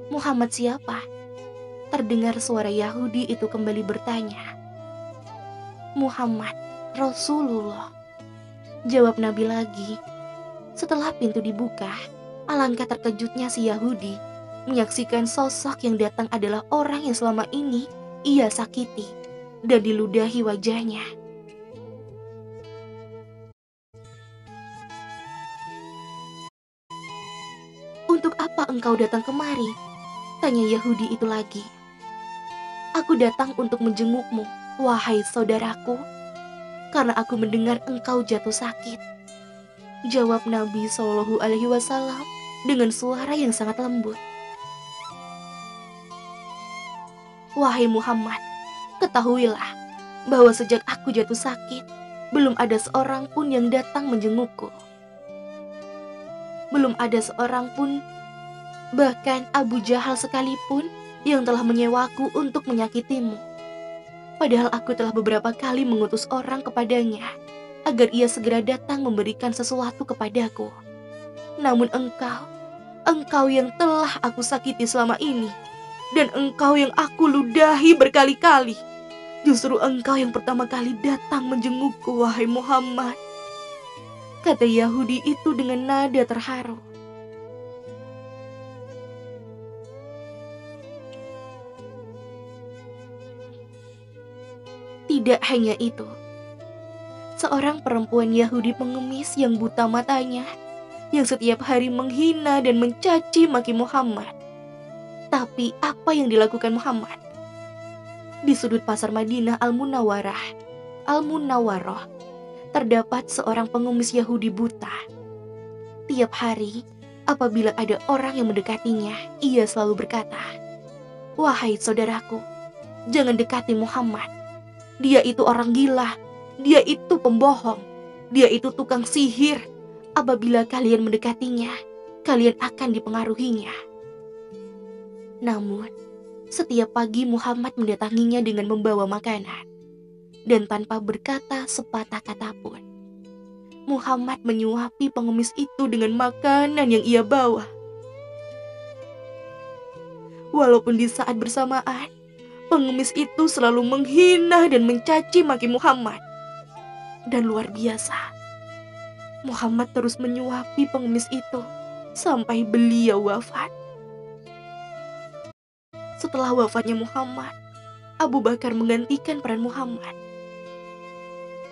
"Muhammad siapa?" Terdengar suara Yahudi itu kembali bertanya. "Muhammad, Rasulullah." Jawab Nabi lagi. Setelah pintu dibuka, alangkah terkejutnya si Yahudi menyaksikan sosok yang datang adalah orang yang selama ini ia sakiti dan diludahi wajahnya. Untuk apa engkau datang kemari? Tanya Yahudi itu lagi. Aku datang untuk menjengukmu, wahai saudaraku, karena aku mendengar engkau jatuh sakit. Jawab Nabi Shallallahu Alaihi Wasallam dengan suara yang sangat lembut. Wahai Muhammad, ketahuilah bahwa sejak aku jatuh sakit, belum ada seorang pun yang datang menjengukku. Belum ada seorang pun, bahkan Abu Jahal sekalipun, yang telah menyewaku untuk menyakitimu. Padahal aku telah beberapa kali mengutus orang kepadanya agar ia segera datang memberikan sesuatu kepadaku. Namun engkau, engkau yang telah aku sakiti selama ini, dan engkau yang aku ludahi berkali-kali. Justru engkau yang pertama kali datang menjengukku, wahai Muhammad. Kata Yahudi itu dengan nada terharu. Tidak hanya itu, seorang perempuan Yahudi pengemis yang buta matanya, yang setiap hari menghina dan mencaci maki Muhammad, tapi apa yang dilakukan Muhammad? Di sudut pasar Madinah Al-Munawwarah, Al-Munawwaroh, terdapat seorang pengemis Yahudi buta. Tiap hari, apabila ada orang yang mendekatinya, ia selalu berkata, "Wahai saudaraku, jangan dekati Muhammad. Dia itu orang gila, dia itu pembohong, dia itu tukang sihir. Apabila kalian mendekatinya, kalian akan dipengaruhinya." Namun, setiap pagi Muhammad mendatanginya dengan membawa makanan. Dan tanpa berkata sepatah kata pun. Muhammad menyuapi pengemis itu dengan makanan yang ia bawa. Walaupun di saat bersamaan, pengemis itu selalu menghina dan mencaci maki Muhammad. Dan luar biasa, Muhammad terus menyuapi pengemis itu sampai beliau wafat. Setelah wafatnya Muhammad, Abu Bakar menggantikan peran Muhammad.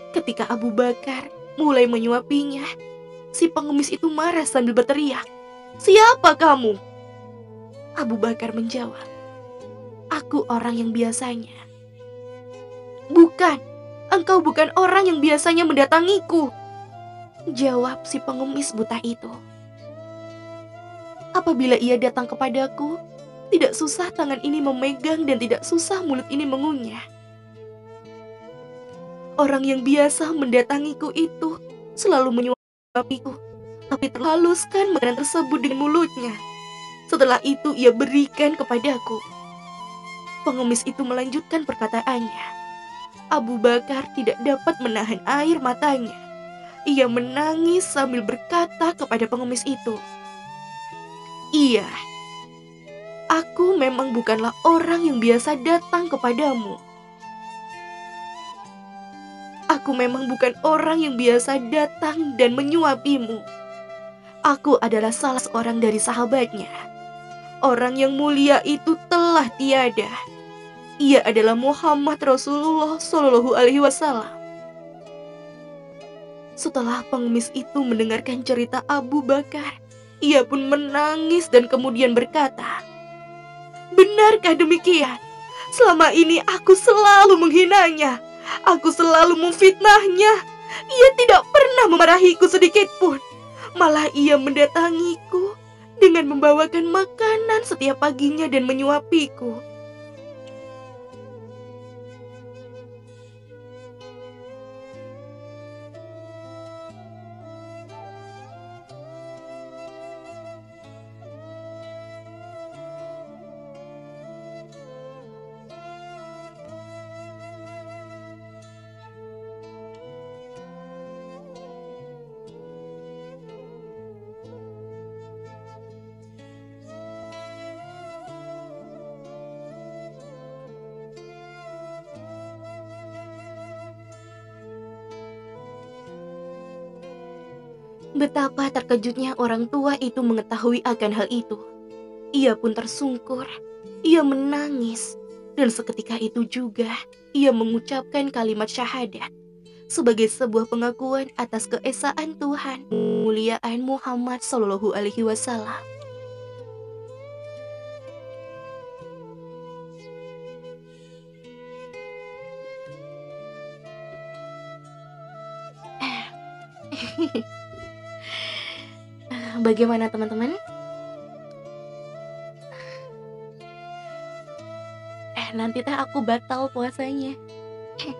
Ketika Abu Bakar mulai menyuapinya, si pengemis itu marah sambil berteriak, "Siapa kamu?" Abu Bakar menjawab, "Aku orang yang biasanya." "Bukan, engkau bukan orang yang biasanya mendatangiku." Jawab si pengemis buta itu. Apabila ia datang kepadaku, tidak susah tangan ini memegang dan tidak susah mulut ini mengunyah. Orang yang biasa mendatangiku itu selalu menyuapiku, tapi terhaluskan makanan tersebut dengan mulutnya. Setelah itu ia berikan kepadaku. Pengemis itu melanjutkan perkataannya. Abu Bakar tidak dapat menahan air matanya. Ia menangis sambil berkata kepada pengemis itu, "Iya, Aku memang bukanlah orang yang biasa datang kepadamu. Aku memang bukan orang yang biasa datang dan menyuapimu. Aku adalah salah seorang dari sahabatnya. Orang yang mulia itu telah tiada. Ia adalah Muhammad Rasulullah Shallallahu Alaihi Wasallam. Setelah pengemis itu mendengarkan cerita Abu Bakar, ia pun menangis dan kemudian berkata, Benarkah demikian? Selama ini aku selalu menghinanya. Aku selalu memfitnahnya. Ia tidak pernah memarahiku sedikit pun. Malah ia mendatangiku dengan membawakan makanan setiap paginya dan menyuapiku. Betapa terkejutnya orang tua itu mengetahui akan hal itu. Ia pun tersungkur, ia menangis, dan seketika itu juga ia mengucapkan kalimat syahadat sebagai sebuah pengakuan atas keesaan Tuhan, muliaan Muhammad Shallallahu Alaihi Wasallam. (laughs) Bagaimana teman-teman? Eh, nanti teh aku batal puasanya. (laughs)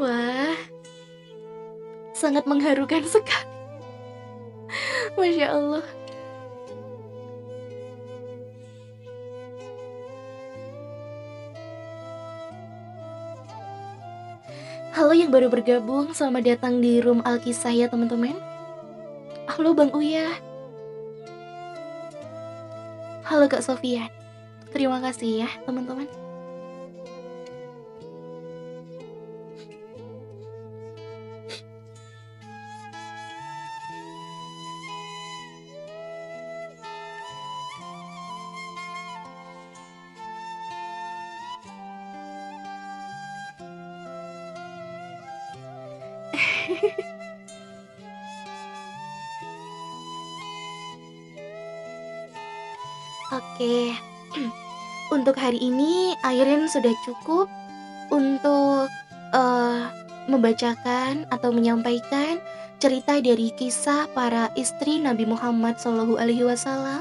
Wah, sangat mengharukan sekali. Masya Allah. Halo yang baru bergabung, selamat datang di Room Alkisah ya teman-teman. Halo Bang Uya. Halo Kak Sofia. Terima kasih ya teman-teman. Hari ini Airin sudah cukup untuk uh, membacakan atau menyampaikan cerita dari kisah para istri Nabi Muhammad Shallallahu Alaihi Wasallam.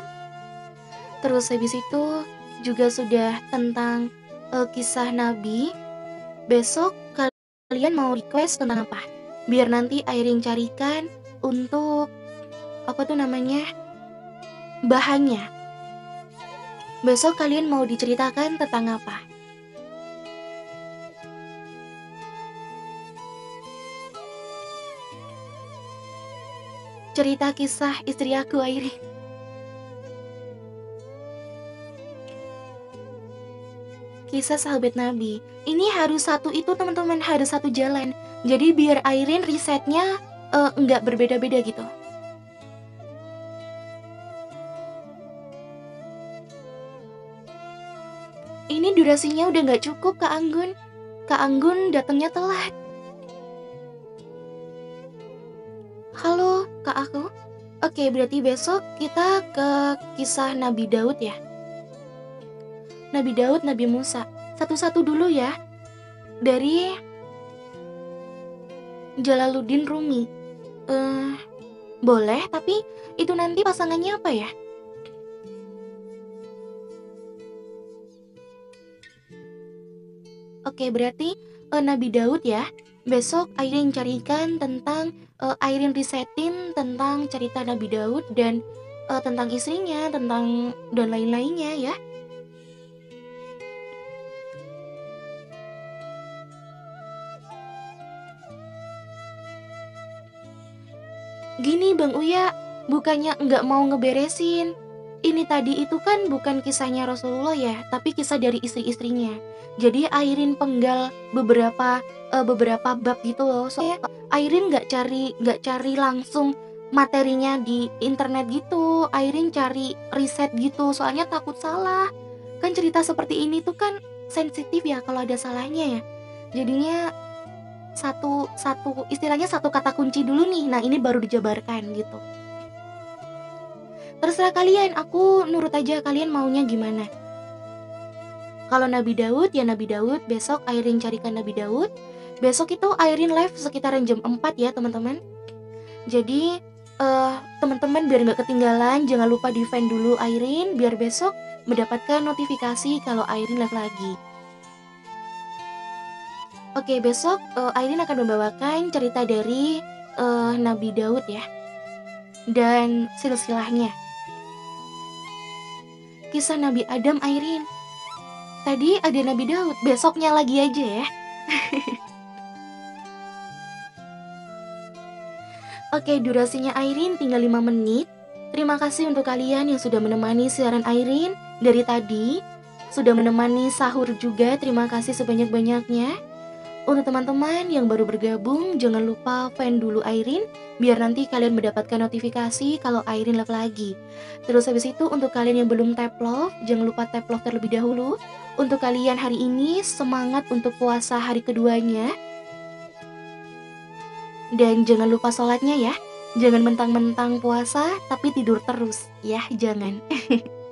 Terus habis itu juga sudah tentang uh, kisah Nabi. Besok kalian mau request tentang apa? Biar nanti Airin carikan untuk apa tuh namanya bahannya Besok kalian mau diceritakan tentang apa? Cerita kisah istri aku Airin. Kisah sahabat Nabi. Ini harus satu itu teman-teman, harus satu jalan. Jadi biar Airin risetnya uh, berbeda-beda gitu. Durasinya udah nggak cukup Kak Anggun. Kak Anggun datangnya telat. Halo Kak aku. Oke, berarti besok kita ke kisah Nabi Daud ya. Nabi Daud, Nabi Musa. Satu-satu dulu ya. Dari Jalaluddin Rumi. Uh, boleh, tapi itu nanti pasangannya apa ya? Oke, berarti uh, Nabi Daud ya. Besok Airin carikan tentang uh, Airin risetin tentang cerita Nabi Daud dan uh, tentang istrinya, tentang dan lain-lainnya ya. Gini Bang Uya, bukannya nggak mau ngeberesin. Ini tadi itu kan bukan kisahnya Rasulullah ya, tapi kisah dari istri-istrinya. Jadi Airin penggal beberapa uh, beberapa bab gitu loh. Soalnya Airin nggak cari nggak cari langsung materinya di internet gitu. Airin cari riset gitu soalnya takut salah. Kan cerita seperti ini tuh kan sensitif ya kalau ada salahnya ya. Jadinya satu satu istilahnya satu kata kunci dulu nih. Nah ini baru dijabarkan gitu terserah kalian aku nurut aja kalian maunya gimana kalau Nabi Daud ya Nabi Daud, besok Airin carikan Nabi Daud. Besok itu Airin live sekitaran jam 4 ya teman-teman. Jadi uh, teman-teman biar nggak ketinggalan jangan lupa di fan dulu Airin biar besok mendapatkan notifikasi kalau Airin live lagi. Oke besok uh, Airin akan membawakan cerita dari uh, Nabi Daud ya dan silsilahnya. Kisah Nabi Adam Airin Tadi ada Nabi Daud, besoknya lagi aja ya. (laughs) Oke, durasinya Airin tinggal 5 menit. Terima kasih untuk kalian yang sudah menemani siaran Airin dari tadi. Sudah menemani sahur juga, terima kasih sebanyak-banyaknya. Untuk teman-teman yang baru bergabung, jangan lupa fan dulu Airin, biar nanti kalian mendapatkan notifikasi kalau Airin live lagi. Terus habis itu untuk kalian yang belum tap love, jangan lupa tap love terlebih dahulu. Untuk kalian hari ini, semangat untuk puasa hari keduanya. Dan jangan lupa sholatnya ya. Jangan mentang-mentang puasa, tapi tidur terus. Ya, jangan.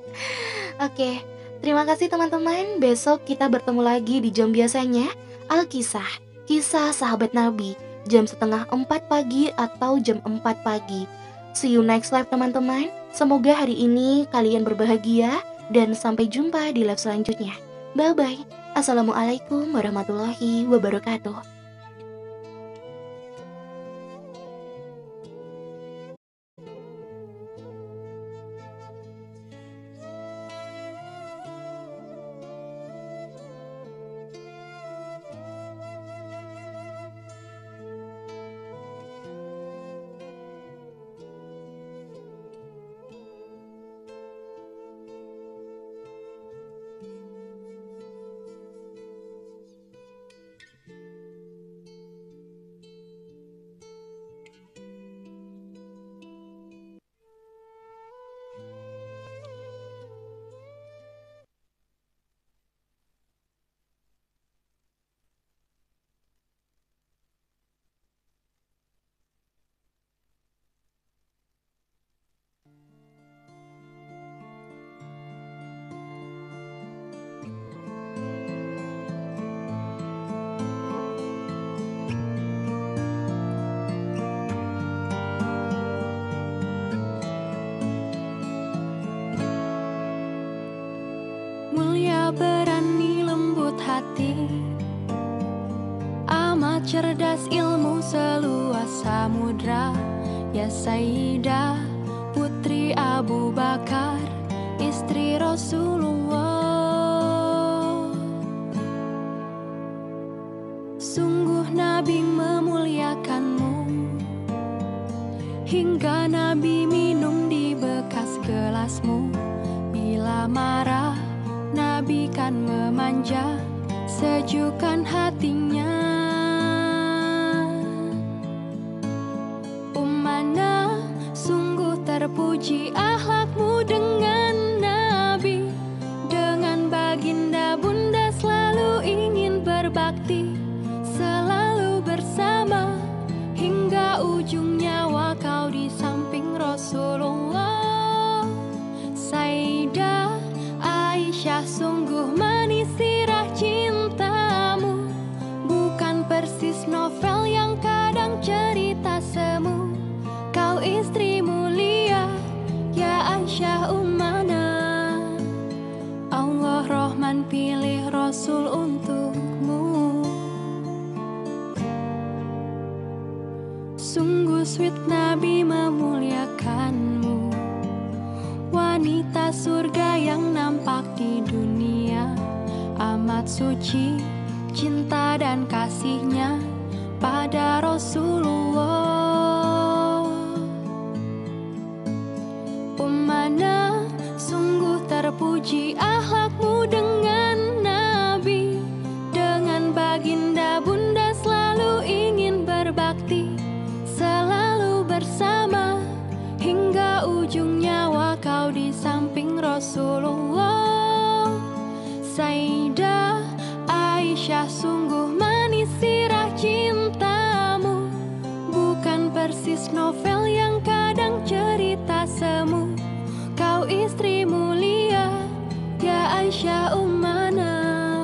(laughs) Oke, terima kasih teman-teman. Besok kita bertemu lagi di jam biasanya. Alkisah, kisah sahabat Nabi, jam setengah empat pagi atau jam empat pagi. See you next live teman-teman. Semoga hari ini kalian berbahagia dan sampai jumpa di live selanjutnya. Bye-bye. Assalamualaikum warahmatullahi wabarakatuh. Ya